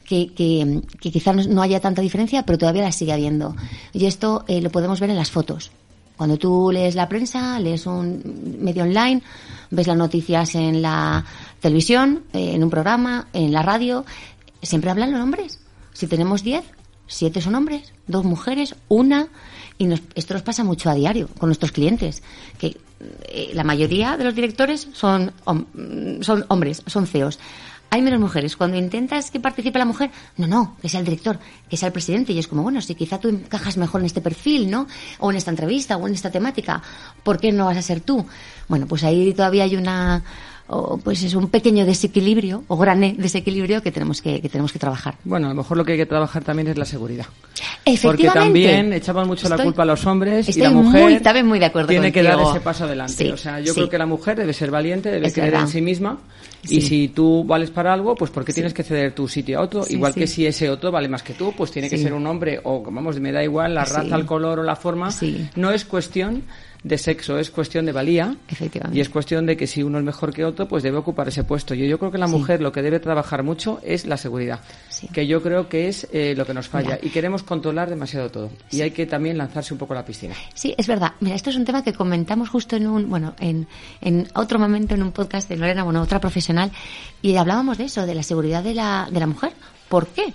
E: que, que, quizás no haya tanta diferencia, pero todavía la sigue habiendo. Y esto eh, lo podemos ver en las fotos. Cuando tú lees la prensa, lees un medio online, ves las noticias en la televisión, eh, en un programa, en la radio, siempre hablan los hombres. Si tenemos 10, siete son hombres, dos mujeres, una. Y esto nos pasa mucho a diario con nuestros clientes, que eh, la mayoría de los directores son, son hombres, son CEOs hay menos mujeres. Cuando intentas que participe la mujer, no, no, que sea el director, que sea el presidente. Y es como, bueno, si quizá tú encajas mejor en este perfil, ¿no? O en esta entrevista, o en esta temática, ¿por qué no vas a ser tú? Bueno, pues ahí todavía hay una, pues es un pequeño desequilibrio o gran desequilibrio que tenemos que, que, tenemos que trabajar.
B: Bueno, a lo mejor lo que hay que trabajar también es la seguridad.
E: Porque
B: también echamos mucho la culpa a los hombres y la mujer
E: muy, también muy de acuerdo
B: tiene que dar ese paso adelante. o sea, yo creo que la mujer debe ser valiente, debe creer en sí misma. Y si tú vales para algo, pues ¿por qué tienes que ceder tu sitio a otro? Igual que si ese otro vale más que tú, pues tiene que ser un hombre o, vamos, me da igual la raza, el color o la forma. No es cuestión de sexo, es cuestión de valía. Y es cuestión de que si uno es mejor que otro, pues debe ocupar ese puesto. Yo, yo creo que la mujer lo que debe trabajar mucho es la seguridad, que yo creo que es eh, lo que nos falla. Y queremos controlar demasiado todo. Y hay que también lanzarse un poco a la piscina.
E: Sí, es verdad. Mira, esto es un tema que comentamos justo en un, bueno, en, en otro momento en un podcast de Lorena, bueno, otra profesional, y hablábamos de eso, de la seguridad de la, de la mujer. ¿Por qué?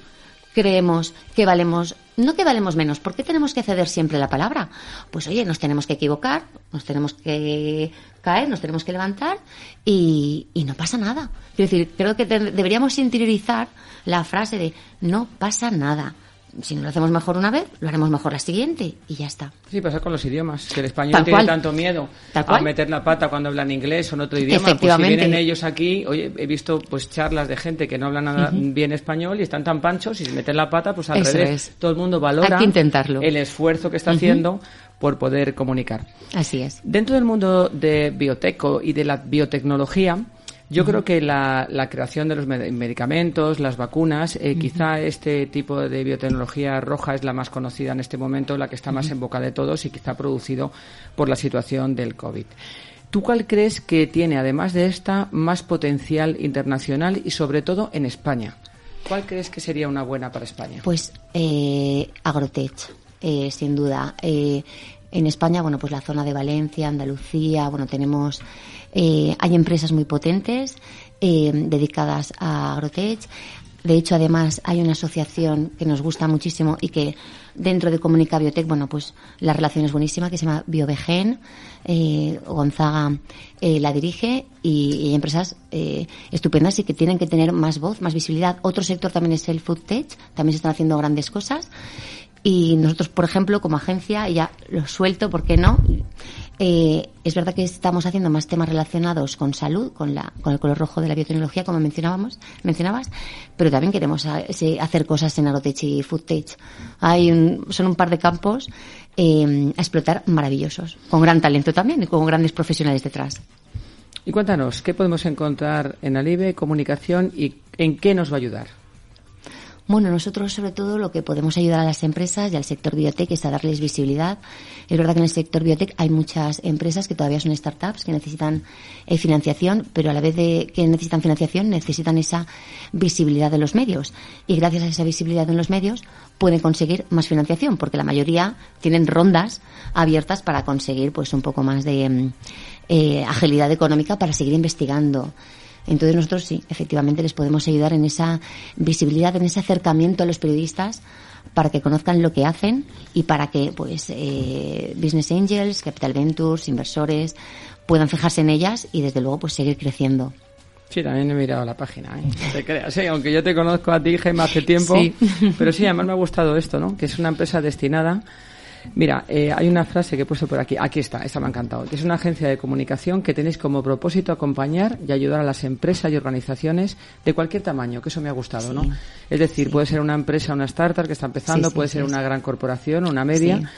E: Creemos que valemos, no que valemos menos, ¿por qué tenemos que ceder siempre la palabra? Pues oye, nos tenemos que equivocar, nos tenemos que caer, nos tenemos que levantar y, y no pasa nada. Es decir, creo que deberíamos interiorizar la frase de no pasa nada si no lo hacemos mejor una vez, lo haremos mejor la siguiente y ya está.
B: Sí, pasa con los idiomas. Que el español tiene tanto miedo a meter la pata cuando hablan inglés o en otro idioma. Pues si vienen ellos aquí, oye, he visto pues charlas de gente que no habla nada bien español y están tan panchos y si meten la pata, pues al revés. Todo el mundo valora el esfuerzo que está haciendo por poder comunicar.
E: Así es.
B: Dentro del mundo de bioteco y de la biotecnología, yo creo que la, creación de los medicamentos, las vacunas, eh, quizá este tipo de biotecnología roja es la más conocida en este momento, la que está más en boca de todos y quizá producido por la situación del COVID. ¿Tú cuál crees que tiene, además de esta, más potencial internacional y sobre todo en España? ¿Cuál crees que sería una buena para España?
E: Pues eh, Agrotech, eh, sin duda. Eh, en España, bueno, pues la zona de Valencia, Andalucía, bueno, tenemos eh, hay empresas muy potentes eh, dedicadas a Agrotech. De hecho, además, hay una asociación que nos gusta muchísimo y que dentro de Comunica Biotech, bueno, pues la relación es buenísima, que se llama BioVegen. Eh, Gonzaga eh, la dirige y, hay empresas eh, estupendas y que tienen que tener más voz, más visibilidad. Otro sector también es el Food Tech, también se están haciendo grandes cosas. Y nosotros, por ejemplo, como agencia, ya lo suelto, ¿por qué no? Eh, es verdad que estamos haciendo más temas relacionados con salud, con, la, con el color rojo de la biotecnología, como mencionábamos, mencionabas, pero también queremos hacer cosas en agrotech y foodtech. Hay un, son un par de campos eh, a explotar maravillosos, con gran talento también y con grandes profesionales detrás.
B: Y cuéntanos, ¿qué podemos encontrar en Alive Comunicación y en qué nos va a ayudar?
E: Bueno, nosotros sobre todo lo que podemos ayudar a las empresas y al sector biotech es a darles visibilidad. Es verdad que en el sector biotech hay muchas empresas que todavía son startups, que necesitan eh, financiación, pero a la vez de que necesitan financiación necesitan esa visibilidad de los medios. Y gracias a esa visibilidad en los medios pueden conseguir más financiación, porque la mayoría tienen rondas abiertas para conseguir pues un poco más de mm, eh, agilidad económica para seguir investigando. Entonces nosotros sí, efectivamente les podemos ayudar en esa visibilidad, en ese acercamiento a los periodistas para que conozcan lo que hacen y para que pues eh, business angels, capital ventures, inversores puedan fijarse en ellas y desde luego pues seguir creciendo.
B: Sí, también he mirado la página, ¿eh? te creas, ¿eh? aunque yo te conozco a ti, Gemma, hace tiempo, pero sí, además me ha gustado esto, ¿no? Que es una empresa destinada Mira, eh, hay una frase que he puesto por aquí, aquí está, esta me ha encantado, que es una agencia de comunicación que tenéis como propósito acompañar y ayudar a las empresas y organizaciones de cualquier tamaño, que eso me ha gustado, ¿no? Es decir, puede ser una empresa, una startup que está empezando, puede ser una gran corporación, una media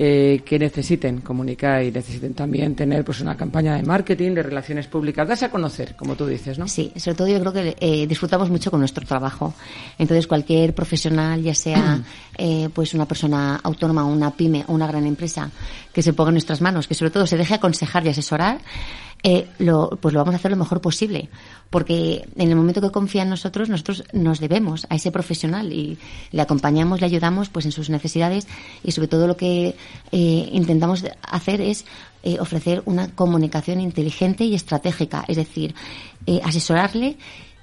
B: eh, que necesiten comunicar y necesiten también tener pues una campaña de marketing, de relaciones públicas, darse a conocer, como tú dices, ¿no?
E: Sí, sobre todo yo creo que eh, disfrutamos mucho con nuestro trabajo. Entonces cualquier profesional, ya sea eh, pues una persona autónoma, una pyme o una gran empresa, que se ponga en nuestras manos, que sobre todo se deje aconsejar y asesorar, eh, lo, pues lo vamos a hacer lo mejor posible. Porque en el momento que confía en nosotros, nosotros nos debemos a ese profesional y le acompañamos, le ayudamos pues en sus necesidades y sobre todo lo que eh, intentamos hacer es eh, ofrecer una comunicación inteligente y estratégica, es decir, eh, asesorarle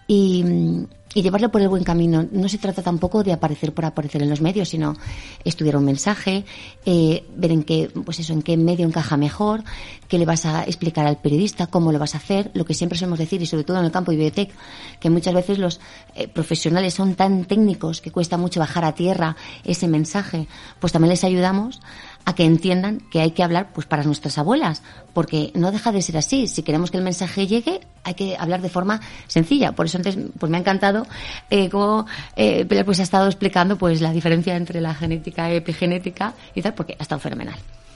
E: y y llevarlo por el buen camino. No se trata tampoco de aparecer por aparecer en los medios, sino estudiar un mensaje, eh, ver en qué, pues eso, en qué medio encaja mejor, qué le vas a explicar al periodista, cómo lo vas a hacer, lo que siempre solemos decir, y sobre todo en el campo de biblioteca, que muchas veces los eh, profesionales son tan técnicos que cuesta mucho bajar a tierra ese mensaje, pues también les ayudamos a que entiendan que hay que hablar pues para nuestras abuelas, porque no deja de ser así. Si queremos que el mensaje llegue, hay que hablar de forma sencilla. Por eso antes pues me ha encantado eh, cómo eh, pues ha estado explicando pues la diferencia entre la genética y epigenética y tal, porque ha estado fenomenal.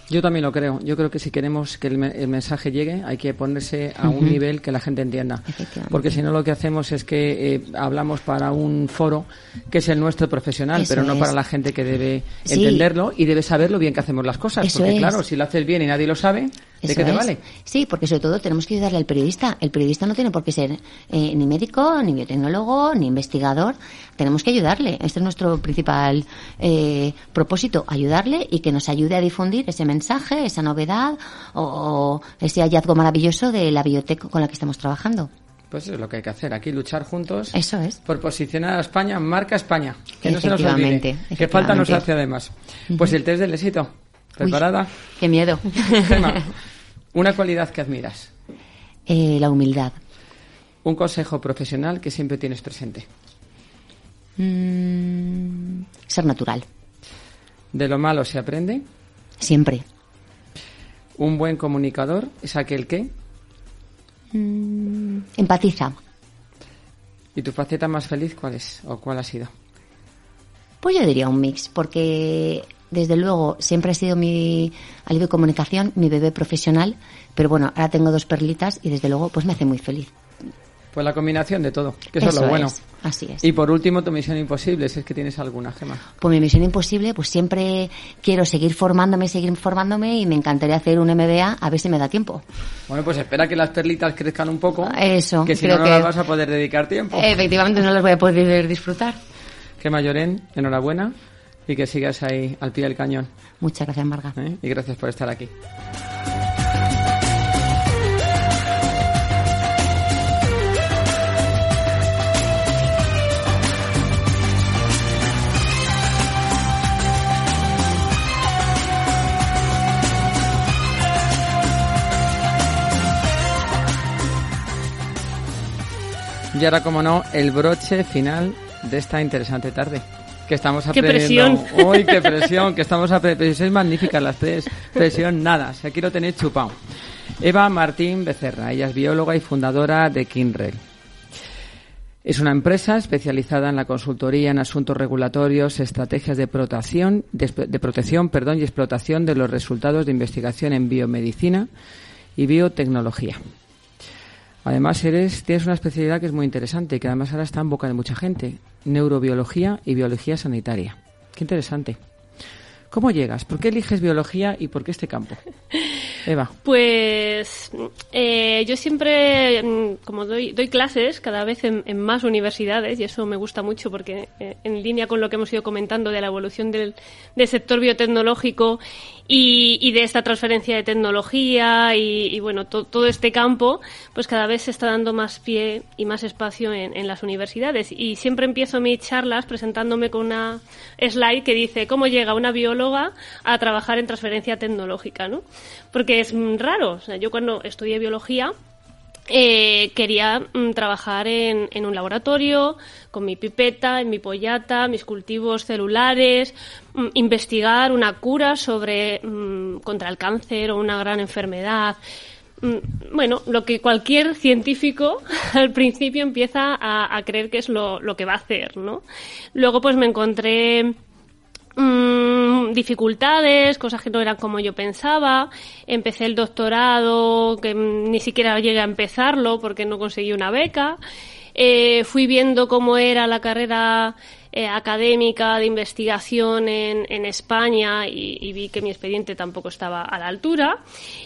B: Yo también lo creo. Yo creo que si queremos que el, mensaje llegue, hay que ponerse a un nivel que la gente entienda. Porque si no, lo que hacemos es que eh, hablamos para un foro que es el nuestro profesional, pero no para la gente que debe entenderlo y debe saber lo bien que hacemos las cosas. porque, claro, si lo haces bien y nadie lo sabe, ¿De qué te vale?
E: Sí, porque sobre todo tenemos que ayudarle al periodista. El periodista no tiene por qué ser eh, ni médico, ni biotecnólogo, ni investigador. Tenemos que ayudarle. Este es nuestro principal eh, propósito, ayudarle y que nos ayude a difundir ese mensaje, esa novedad o, ese hallazgo maravilloso de la biblioteca con la que estamos trabajando.
B: Pues eso es lo que hay que hacer, aquí luchar juntos.
E: Eso es.
B: Por posicionar a España, marca España. Que no se nos olvide. Que falta nos hace además. Pues el test del éxito. ¿Preparada?
E: qué miedo.
B: Una cualidad que admiras.
E: Eh, la humildad.
B: Un consejo profesional que siempre tienes presente.
E: Mm, ser natural.
B: ¿De lo malo se aprende?
E: Siempre.
B: ¿Un buen comunicador es aquel que?
E: Mm, empatiza.
B: ¿Y tu faceta más feliz cuál es o cuál ha sido?
E: Pues yo diría un mix, porque desde luego, siempre ha sido mi alivio de comunicación, mi bebé profesional, pero bueno, ahora tengo dos perlitas y desde luego pues me hace muy feliz.
B: Pues la combinación de todo, que eso, es lo bueno.
E: así es.
B: Y por último, tu misión imposible, si es que tienes alguna, Gema.
E: Pues mi misión imposible, pues siempre quiero seguir formándome, seguir formándome y me encantaría hacer un MBA a ver si me da tiempo.
B: Bueno, pues espera que las perlitas crezcan un poco.
E: Eso.
B: Que si no, no las vas a poder dedicar tiempo.
E: Efectivamente, no las voy a poder disfrutar.
B: Gema Lloren, enhorabuena y que sigas ahí al pie del cañón.
E: Muchas gracias, Marga.
B: ¿Eh? Y gracias por estar aquí. Y ahora, como no, el broche final de esta interesante tarde. Que estamos
F: ¡Qué
B: aprendiendo.
F: presión!
B: ¡Uy, qué presión! Que estamos aprendiendo. Sois magníficas las tres. Presión, nada. Si aquí lo tenéis chupado. Eva Martín Becerra. Ella es bióloga y fundadora de Kinrel. Es una empresa especializada en la consultoría en asuntos regulatorios, estrategias de protección, de protección perdón, y explotación de los resultados de investigación en biomedicina y biotecnología. Además, eres, tienes una especialidad que es muy interesante y que además ahora está en boca de mucha gente, neurobiología y biología sanitaria. Qué interesante. ¿Cómo llegas? ¿Por qué eliges biología y por qué este campo? Eva.
F: Pues eh, yo siempre, mm, como doy, doy clases cada vez en, en más universidades, y eso me gusta mucho porque eh, en línea con lo que hemos ido comentando de la evolución del, del sector biotecnológico y, y de esta transferencia de tecnología y, y bueno, to- todo este campo, pues cada vez se está dando más pie y más espacio en, en las universidades. Y siempre empiezo mis charlas presentándome con una slide que dice cómo llega una bióloga a trabajar en transferencia tecnológica, ¿no? Porque es raro. O sea, yo cuando estudié biología, eh, quería mm, trabajar en, un laboratorio con mi pipeta, en mi pollata, mis cultivos celulares, mm, investigar una cura sobre mm, contra el cáncer o una gran enfermedad. Bueno, lo que cualquier científico al principio empieza a, creer que es lo, que va a hacer, ¿no? Luego pues me encontré dificultades, cosas que no eran como yo pensaba. Empecé el doctorado, que ni siquiera llegué a empezarlo porque no conseguí una beca. Eh, fui viendo cómo era la carrera eh, académica de investigación en, en España y, vi que mi expediente tampoco estaba a la altura.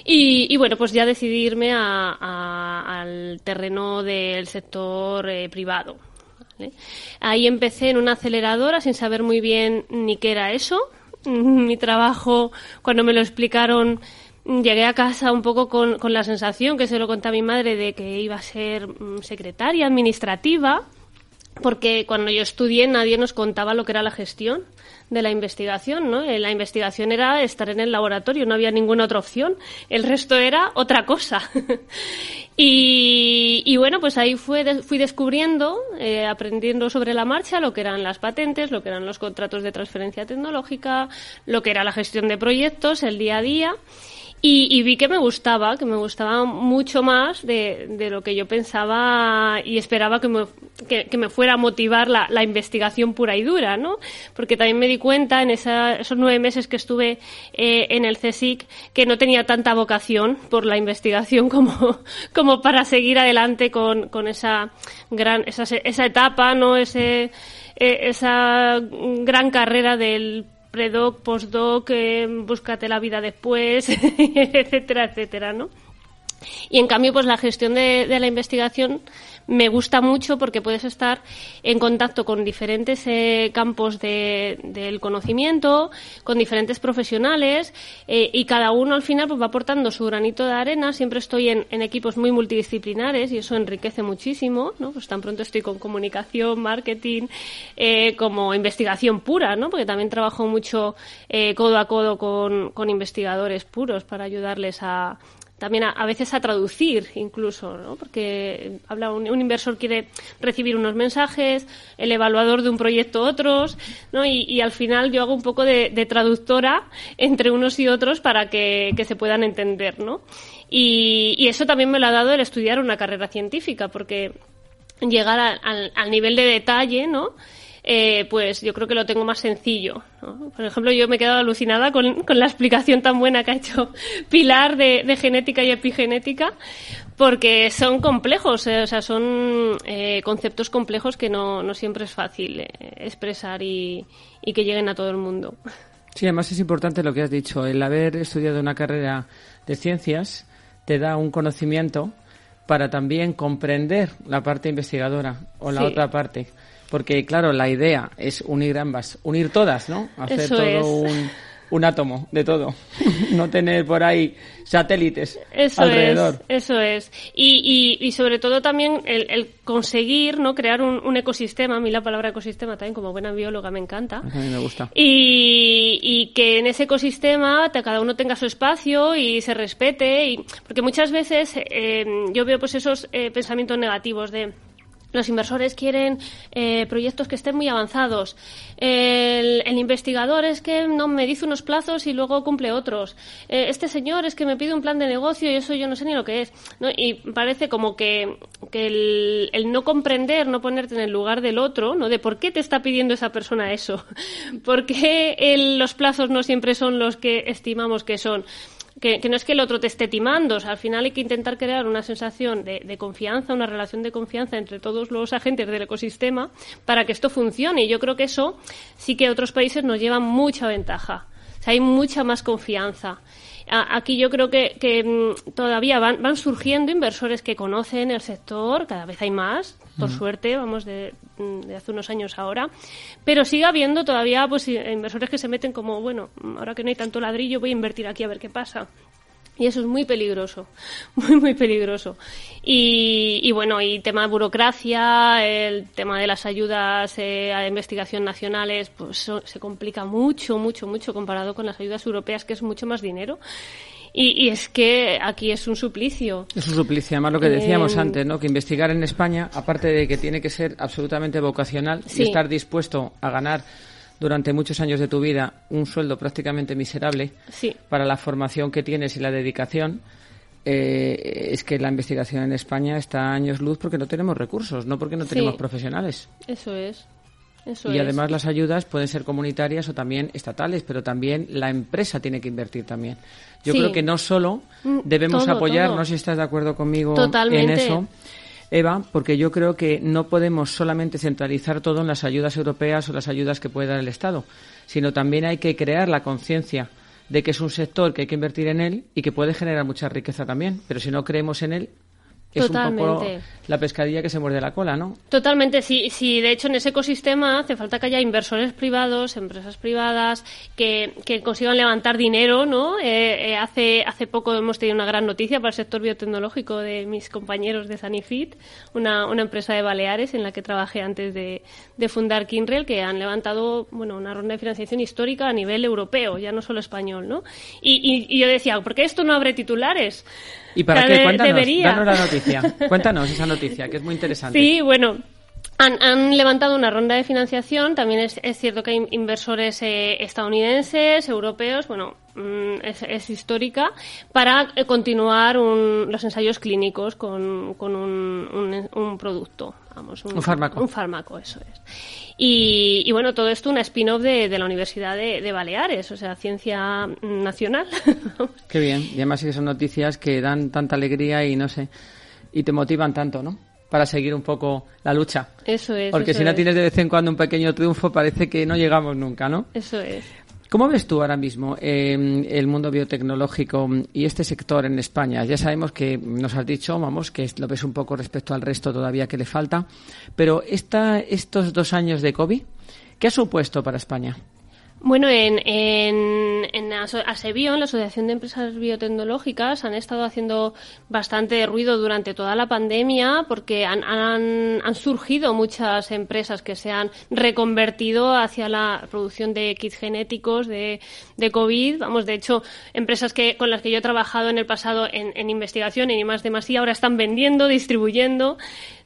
F: Y, bueno, pues ya decidí irme a- al terreno del sector eh, privado. Ahí empecé en una aceleradora sin saber muy bien ni qué era eso. Mi trabajo, cuando me lo explicaron, llegué a casa un poco con, con la sensación, que se lo conté a mi madre, de que iba a ser mm, secretaria administrativa, porque cuando yo estudié nadie nos contaba lo que era la gestión de la investigación, ¿no? Eh, La investigación era estar en el laboratorio, no había ninguna otra opción. El resto era otra cosa. y, bueno, pues ahí fue, fui descubriendo, eh, aprendiendo sobre la marcha lo que eran las patentes, lo que eran los contratos de transferencia tecnológica, lo que era la gestión de proyectos, el día a día. Y, vi que me gustaba, que me gustaba mucho más de, de lo que yo pensaba y esperaba que me, que, me fuera a motivar la, la investigación pura y dura, ¿no? Porque también me di cuenta en esa- esos nueve meses que estuve eh, en el CSIC que no tenía tanta vocación por la investigación como, como para seguir adelante con, con esa gran, esa, esa etapa, ¿no? Ese, eh, esa gran carrera del predoc, postdoc, eh, búscate la vida después, etcétera, etcétera, ¿no? Y en cambio, pues la gestión de, de la investigación me gusta mucho porque puedes estar en contacto con diferentes eh, campos de- del conocimiento, con diferentes profesionales eh, y cada uno al final pues va aportando su granito de arena. Siempre estoy en, equipos muy multidisciplinares y eso enriquece muchísimo, ¿no? Pues tan pronto estoy con comunicación, marketing, eh, como investigación pura, ¿no? Porque también trabajo mucho eh, codo a codo con, con investigadores puros para ayudarles a también a, veces a traducir incluso, ¿no? Porque habla un, inversor quiere recibir unos mensajes, el evaluador de un proyecto otros, ¿no? Y, al final yo hago un poco de, traductora entre unos y otros para que, que se puedan entender, ¿no? Y, y eso también me lo ha dado el estudiar una carrera científica, porque llegar a- al, al nivel de detalle, ¿no? Eh, pues yo creo que lo tengo más sencillo. ¿no? Por ejemplo, yo me he quedado alucinada con, con la explicación tan buena que ha hecho Pilar de, de genética y epigenética, porque son complejos, eh, o sea, son eh, conceptos complejos que no, no siempre es fácil eh, expresar y, y que lleguen a todo el mundo.
B: Sí, además es importante lo que has dicho. El haber estudiado una carrera de ciencias te da un conocimiento para también comprender la parte investigadora o la
F: Sí.
B: otra parte. Porque, claro, la idea es unir ambas, unir todas, ¿no? Hacer
F: Eso
B: todo
F: es.
B: un, un átomo de todo. no tener por ahí satélites
F: Eso
B: alrededor.
F: es, eso es. Y, y, y sobre todo también el, el conseguir no crear un, un ecosistema. A mí la palabra ecosistema también como buena bióloga me encanta.
B: A mí me gusta.
F: Y, y que en ese ecosistema te- cada uno tenga su espacio y se respete. Y, porque muchas veces eh, yo veo pues esos eh, pensamientos negativos de los inversores quieren eh, proyectos que estén muy avanzados. El, investigador es que no me dice unos plazos y luego cumple otros. Eh, este señor es que me pide un plan de negocio y eso yo no sé ni lo que es. Y parece como que, el, no comprender, no ponerte en el lugar del otro, ¿no? De por qué te está pidiendo esa persona eso. ¿Por qué los plazos no siempre son los que estimamos que son? Que, no es que el otro te esté timando, al final hay que intentar crear una sensación de, confianza, una relación de confianza entre todos los agentes del ecosistema para que esto funcione. Y yo creo que eso sí que otros países nos llevan mucha ventaja. O sea, hay mucha más confianza aquí yo creo que, mm, todavía van, surgiendo inversores que conocen el sector, cada vez hay más, por suerte, vamos de, mm, de, hace unos años ahora, pero sigue habiendo todavía pues inversores que se meten como, bueno, ahora que no hay tanto ladrillo, voy a invertir aquí a ver qué pasa. Y eso es muy peligroso, muy, muy peligroso. Y, bueno, y tema de burocracia, el tema de las ayudas eh, a investigación nacionales, pues se complica mucho, mucho, mucho comparado con las ayudas europeas, que es mucho más dinero. Y, es que aquí es un suplicio.
B: Es un suplicio, además lo que decíamos eh, antes, ¿no? Que investigar en España, aparte de que tiene que ser absolutamente vocacional y estar dispuesto a ganar durante muchos años de tu vida un sueldo prácticamente miserable para la formación que tienes y la dedicación, eh, es que la investigación en España está a años luz porque no tenemos recursos, no porque no tenemos profesionales.
F: Eso es.
B: Y además las ayudas pueden ser comunitarias o también estatales, pero también la empresa tiene que invertir también. Yo creo que no solo mm, debemos apoyar, no sé si estás de acuerdo conmigo en eso, Eva, porque yo creo que no podemos solamente centralizar todo en las ayudas europeas o las ayudas que puede dar el Estado, sino también hay que crear la conciencia de que es un sector que hay que invertir en él y que puede generar mucha riqueza también. Pero si no creemos en él, es un poco la pescadilla que se muerde la cola, ¿no?
F: Totalmente, sí, sí. De hecho, en ese ecosistema hace falta que haya inversores privados, empresas privadas, que, que consigan levantar dinero, ¿no? Eh, eh, hace, hace poco hemos tenido una gran noticia para el sector biotecnológico de mis compañeros de Sanifit, una, una empresa de Baleares en la que trabajé antes de, de fundar Kinrel, que han levantado, bueno, una ronda de financiación histórica a nivel europeo, ya no solo español, ¿no? Y, y, y yo decía, ¿por qué esto no abre titulares?
B: ¿Y para qué? Cuéntanos, danos la noticia. Cuéntanos esa noticia, que es muy interesante.
F: Sí, bueno, han, levantado una ronda de financiación. También es, cierto que hay inversores eh, estadounidenses, europeos, bueno, mm, es, histórica, para eh, continuar los ensayos clínicos con, un, producto. Vamos,
B: un, fármaco.
F: Un fármaco, eso es. Y, bueno, todo esto una spin-off de, la Universidad de, Baleares, o sea, ciencia nacional.
B: Qué bien. Y además que son noticias que dan tanta alegría y no sé, y te motivan tanto, ¿no? Para seguir un poco la lucha.
F: Eso es.
B: Porque si no tienes de vez en cuando un pequeño triunfo, parece que no llegamos nunca, ¿no?
F: Eso es.
B: ¿Cómo ves tú ahora mismo eh, el mundo biotecnológico y este sector en España? Ya sabemos que nos has dicho, vamos, que lo ves un poco respecto al resto todavía que le falta, pero esta, estos dos años de COVID, ¿qué ha supuesto para España?
F: Bueno, en, en, en Asebio, en la Asociación de Empresas Biotecnológicas, han estado haciendo bastante ruido durante toda la pandemia porque han, han, han, surgido muchas empresas que se han reconvertido hacia la producción de kits genéticos de, de COVID. Vamos, de hecho, empresas que, con las que yo he trabajado en el pasado en, en investigación y más de más y ahora están vendiendo, distribuyendo,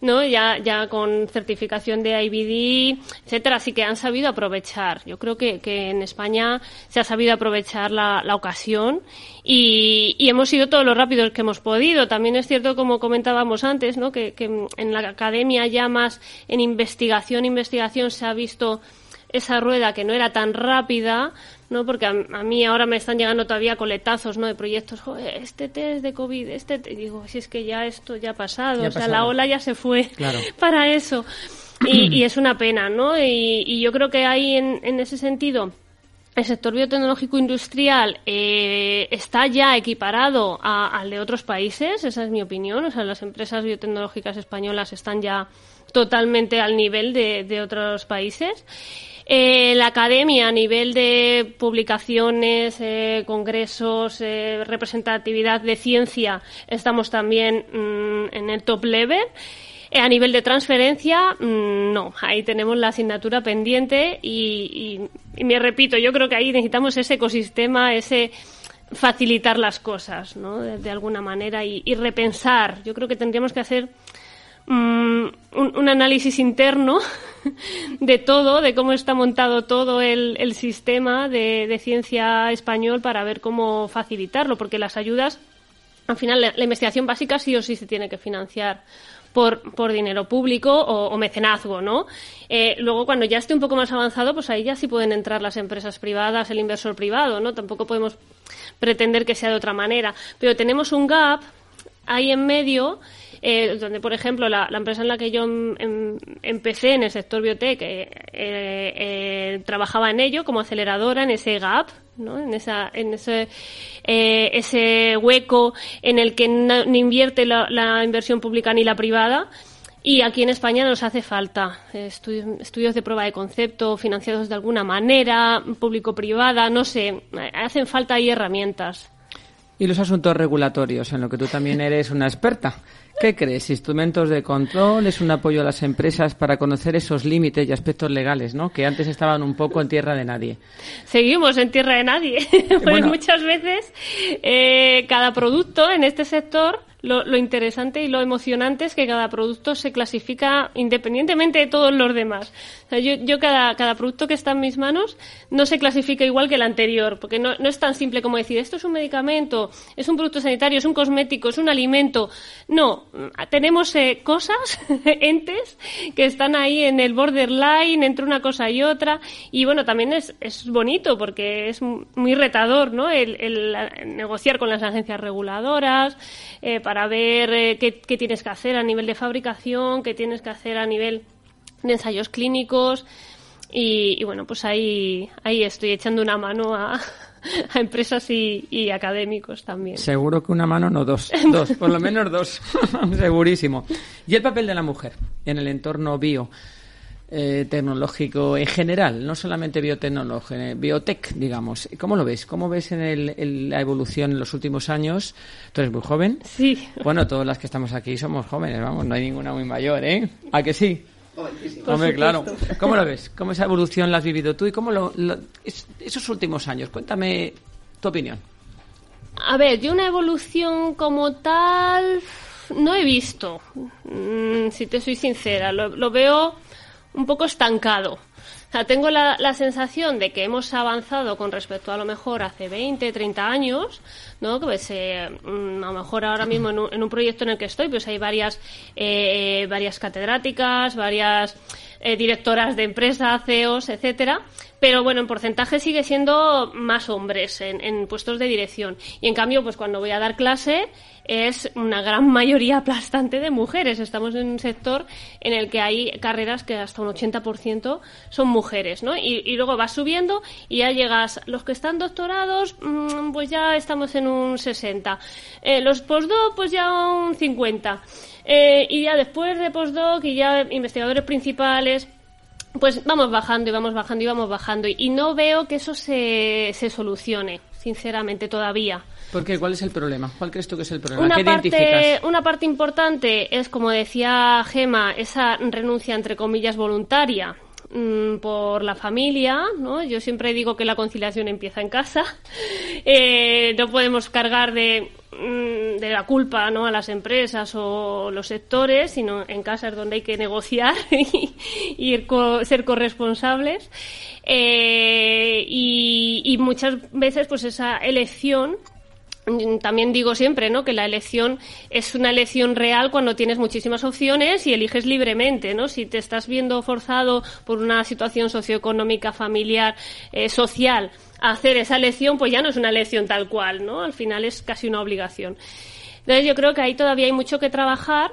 F: ¿no? Ya, ya con certificación de IBD, etcétera. Así que han sabido aprovechar. Yo creo que, que en España se ha sabido aprovechar la, ocasión y, hemos sido todos los rápidos que hemos podido. También es cierto, como comentábamos antes, ¿no? que, en la academia ya más en investigación, investigación se ha visto esa rueda que no era tan rápida, ¿no? Porque a, mí ahora me están llegando todavía coletazos, ¿no? De proyectos, este test de COVID, este, digo, si es que ya esto ya ha pasado, o sea, la ola ya se fue para eso. Y, es una pena, ¿no? Y, yo creo que ahí, en, ese sentido, el sector biotecnológico industrial eh, está ya equiparado al de otros países, esa es mi opinión. O sea, las empresas biotecnológicas españolas están ya totalmente al nivel de, otros países. Eh, la academia a nivel de publicaciones, eh, congresos, representatividad de ciencia, estamos también mm, en el top level. Eh, a nivel de transferencia, mm, no. Ahí tenemos la asignatura pendiente y, me repito, yo creo que ahí necesitamos ese ecosistema, ese facilitar las cosas, ¿no? De, alguna manera y, repensar. Yo creo que tendríamos que hacer mm, un, análisis interno de todo, de cómo está montado todo el, sistema de, ciencia español para ver cómo facilitarlo, porque las ayudas, al final, la, investigación básica sí o sí se tiene que financiar por, por, dinero público o, mecenazgo, ¿no? Eh, luego, cuando ya esté un poco más avanzado, pues ahí ya sí pueden entrar las empresas privadas, el inversor privado, ¿no? Tampoco podemos pretender que sea de otra manera. Pero tenemos un gap ahí en medio eh, donde, por ejemplo, la, empresa en la que yo em, em, empecé en el sector biotech eh, eh, trabajaba en ello como aceleradora en ese gap, ¿no? en, esa, en ese, ese hueco en el que no, invierte la, inversión pública ni la privada. Y aquí en España nos hace falta estudios de prueba de concepto financiados de alguna manera, público-privada, no sé, hacen falta ahí herramientas.
B: Y los asuntos regulatorios, en lo que tú también eres una experta. ¿Qué crees? Instrumentos de control, es un apoyo a las empresas para conocer esos límites y aspectos legales, ¿no? Que antes estaban un poco en tierra de nadie.
F: Seguimos en tierra de nadie. Porque muchas veces eh, cada producto en este sector lo, interesante y lo emocionante es que cada producto se clasifica independientemente de todos los demás. yo, cada, producto que está en mis manos no se clasifica igual que el anterior, porque no, es tan simple como decir esto es un medicamento, es un producto sanitario, es un cosmético, es un alimento. No, tenemos eh, cosas, entes, que están ahí en el borderline entre una cosa y otra. Y bueno, también es, es bonito porque es muy retador, ¿no? El, negociar con las agencias reguladoras eh, para para ver eh, qué, tienes que hacer a nivel de fabricación, qué tienes que hacer a nivel de ensayos clínicos. Y, bueno, pues ahí, ahí estoy echando una mano a, empresas y, académicos también.
B: Seguro que una mano, no dos. Dos, por lo menos dos. Segurísimo. ¿Y el papel de la mujer en el entorno bio? Eh, tecnológico en general, no solamente biotecnológico, eh, biotech, digamos. ¿Cómo lo ves? ¿Cómo ves en la evolución en los últimos años? Tú eres muy joven.
F: Sí.
B: Bueno, todas las que estamos aquí somos jóvenes, vamos, no hay ninguna muy mayor, ¿eh? ¿A que sí? Hombre, claro. ¿Cómo lo ves? ¿Cómo esa evolución la has vivido tú y cómo lo, esos últimos años? Cuéntame tu opinión.
F: A ver, yo una evolución como tal no he visto, mm, si te soy sincera. lo veo un poco estancado. Tengo la, sensación de que hemos avanzado con respecto a lo mejor hace 20, 30 años, ¿no? Pues, eh, mm, a lo mejor ahora mismo en un, proyecto en el que estoy, pues hay varias, eh, varias catedráticas, varias eh, directoras de empresa, CEOs, etcétera. Pero bueno, en porcentaje sigue siendo más hombres en, en puestos de dirección. Y en cambio, pues cuando voy a dar clase, es una gran mayoría aplastante de mujeres. Estamos en un sector en el que hay carreras que hasta un 80% son mujeres, ¿no? Y, luego vas subiendo y ya llegas, los que están doctorados, mm, pues ya estamos en un 60. Eh, los postdoc, pues ya un 50. Eh, y ya después de postdoc y ya investigadores principales, pues vamos bajando y vamos bajando y vamos bajando. Y no veo que eso se, se solucione, sinceramente, todavía.
B: ¿Por qué? ¿Cuál es el problema? ¿Cuál crees tú que es el problema?
F: Una,
B: ¿Qué
F: parte, una parte importante es, como decía Gema, esa renuncia, entre comillas, voluntaria mm, por la familia, ¿no? Yo siempre digo que la conciliación empieza en casa. Eh, no podemos cargar de, mm, de la culpa ¿no? a las empresas o los sectores, sino en casa es donde hay que negociar y, ser corresponsables. Eh, y muchas veces pues esa elección también digo siempre ¿no? que la elección es una elección real cuando tienes muchísimas opciones y eliges libremente. ¿no? Si te estás viendo forzado por una situación socioeconómica, familiar, eh, social, a hacer esa elección, pues ya no es una elección tal cual. ¿no? Al final es casi una obligación. Entonces yo creo que ahí todavía hay mucho que trabajar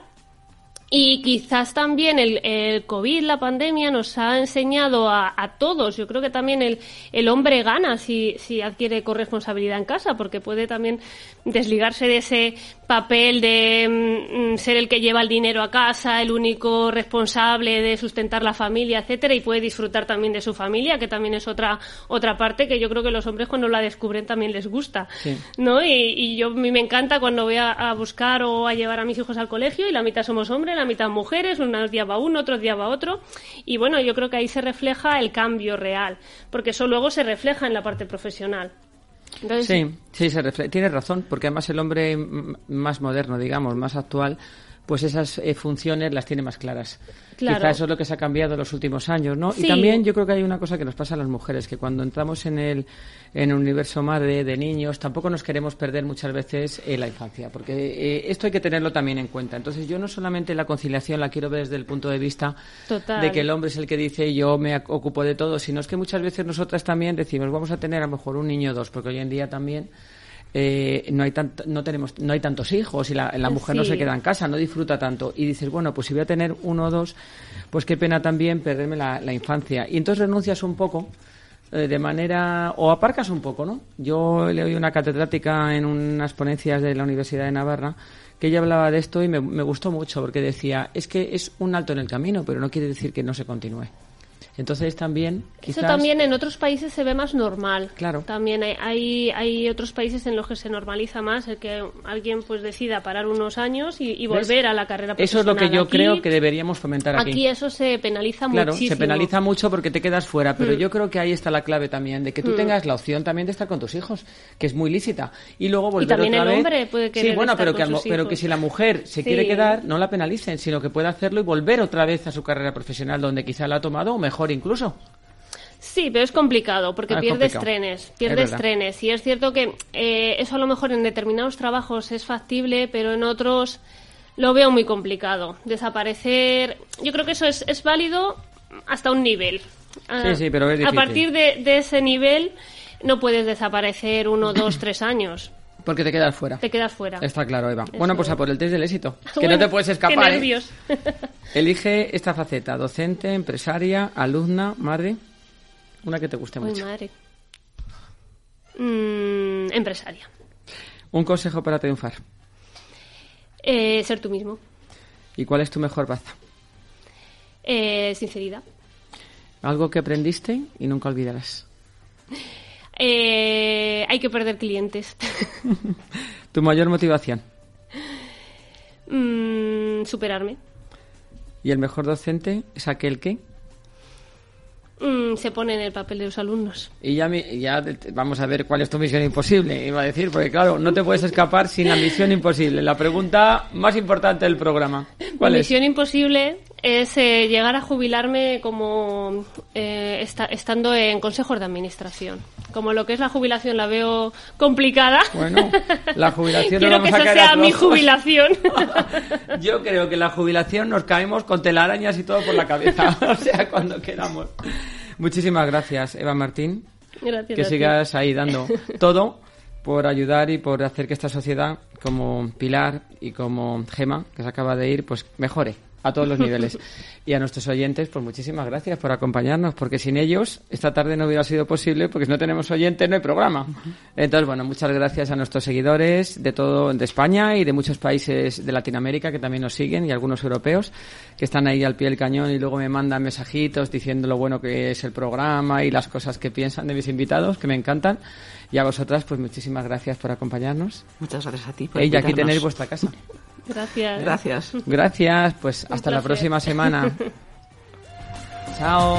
F: y quizás también el, COVID, la pandemia, nos ha enseñado a, todos. Yo creo que también el, el hombre gana si adquiere corresponsabilidad en casa, porque puede también desligarse de ese papel de mm, ser el que lleva el dinero a casa, el único responsable de sustentar la familia, etcétera, y puede disfrutar también de su familia, que también es otra otra parte que yo creo que los hombres cuando la descubren también les gusta, ¿no? Y, y, yo a mí me encanta cuando voy a, buscar o a llevar a mis hijos al colegio y la mitad somos hombres, la mitad mujeres, unos días va uno, otros días va otro, y bueno, yo creo que ahí se refleja el cambio real, porque eso luego se refleja en la parte profesional
B: sí, sí, se tienes razón, porque además el hombre más moderno, digamos, más actual, pues esas eh, funciones las tiene más claras.
F: Claro.
B: Quizá eso es lo que se ha cambiado en los últimos años, ¿no?
F: Sí.
B: Y también yo creo que hay una cosa que nos pasa a las mujeres, que cuando entramos en el, en el universo madre de niños, tampoco nos queremos perder muchas veces eh, la infancia, porque eh, esto hay que tenerlo también en cuenta. Entonces yo no solamente la conciliación la quiero ver desde el punto de vista
F: Total.
B: de que el hombre es el que dice yo me ocupo de todo, sino es que muchas veces nosotras también decimos vamos a tener a lo mejor un niño o dos, porque hoy en día también eh, no hay tant- no tenemos no hay tantos hijos y la, la mujer no se queda en casa no disfruta tanto. Y dices bueno pues si voy a tener uno o dos pues qué pena también perderme la, la infancia y entonces renuncias un poco eh, de manera o aparcas un poco no yo le oí una catedrática en unas ponencias de la Universidad de Navarra que ella hablaba de esto y me, me gustó mucho porque decía es que es un alto en el camino pero no quiere decir que no se continúe entonces también
F: Eso
B: quizás
F: también en otros países se ve más normal.
B: Claro.
F: También hay, hay, hay otros países en los que se normaliza más el que alguien pues decida parar unos años y, y
B: ¿Ves?
F: volver a la carrera
B: eso es lo que
F: profesional.
B: yo
F: Aquí-
B: creo que deberíamos fomentar aquí
F: Aquí eso se penaliza
B: Claro,
F: muchísimo.
B: se penaliza mucho porque te quedas fuera, pero
F: Mm.
B: yo creo que ahí está la clave también, de que tú
F: Mm.
B: tengas la opción también de estar con tus hijos, que es muy lícita. Y luego volver
F: también
B: otra
F: el
B: vez-
F: hombre puede
B: Sí,
F: querer
B: bueno,
F: estar
B: pero
F: con
B: que, al mo-
F: sus
B: pero
F: hijos.
B: que si la mujer se
F: Sí.
B: quiere quedar, no la penalicen, sino que pueda hacerlo y volver otra vez a su carrera profesional donde quizá la ha tomado o mejor incluso.
F: Sí, pero es complicado porque
B: Ah, es
F: pierdes
B: complicado.
F: trenes,
B: Es
F: pierdes trenes. Y es cierto que eh, eso a lo mejor en determinados trabajos es factible, pero en otros lo veo muy complicado. Desaparecer, yo creo que eso es, es válido hasta un nivel. Ah,
B: Sí, sí, pero es
F: A partir de, de ese nivel no puedes desaparecer uno, dos, tres años.
B: Porque te quedas fuera.
F: Te quedas fuera.
B: Está claro, Eva.
F: Eso
B: Bueno, pues a por el test del éxito. Que
F: Bueno,
B: no te puedes
F: Qué
B: escapar. ¿eh?
F: nervios.
B: Elige esta faceta, docente, empresaria, alumna, madre. Una que te guste
F: Uy,
B: mucho.
F: madre. Mm, empresaria.
B: Un consejo para triunfar.
F: Eh, ser tú mismo.
B: ¿Y cuál es tu mejor baza?
F: Eh, sinceridad.
B: Algo que aprendiste y nunca olvidarás.
F: Eh, hay que perder clientes.
B: Tu mayor motivación.
F: Mm, superarme.
B: Y el mejor docente es aquel que.
F: Mm, se pone en el papel de los alumnos.
B: Y ya, mi- ya te- vamos a ver cuál es tu misión imposible, iba a decir, porque claro, no te puedes escapar sin la misión imposible. La pregunta más importante del programa. ¿Cuál es?
F: misión imposible es eh, llegar a jubilarme como eh, esta- estando en consejos de administración. Como lo que es la jubilación la veo complicada.
B: Bueno, la jubilación
F: Quiero que
B: vamos a
F: esa sea mi jubilación.
B: Yo creo que la jubilación nos caemos con telarañas y todo por la cabeza. o sea, cuando quedamos. Muchísimas gracias, Eva Martín.
F: Gracias.
B: que sigas ahí dando todo por ayudar y por hacer que esta sociedad, como Pilar y como Gema, que se acaba de ir, pues mejore a todos los niveles. Y a nuestros oyentes, pues muchísimas gracias por acompañarnos, porque sin ellos esta tarde no hubiera sido posible, porque si no tenemos oyentes no hay programa. Entonces, bueno, muchas gracias a nuestros seguidores de todo, de España y de muchos países de Latinoamérica que también nos siguen y algunos europeos que están ahí al pie del cañón y luego me mandan mensajitos diciendo lo bueno que es el programa y las cosas que piensan de mis invitados, que me encantan. Y a vosotras, pues muchísimas gracias por acompañarnos.
D: Muchas gracias a ti por
B: Ella, aquí tenéis vuestra casa.
F: Gracias.
D: Gracias.
B: Gracias, pues hasta la próxima semana. Chao.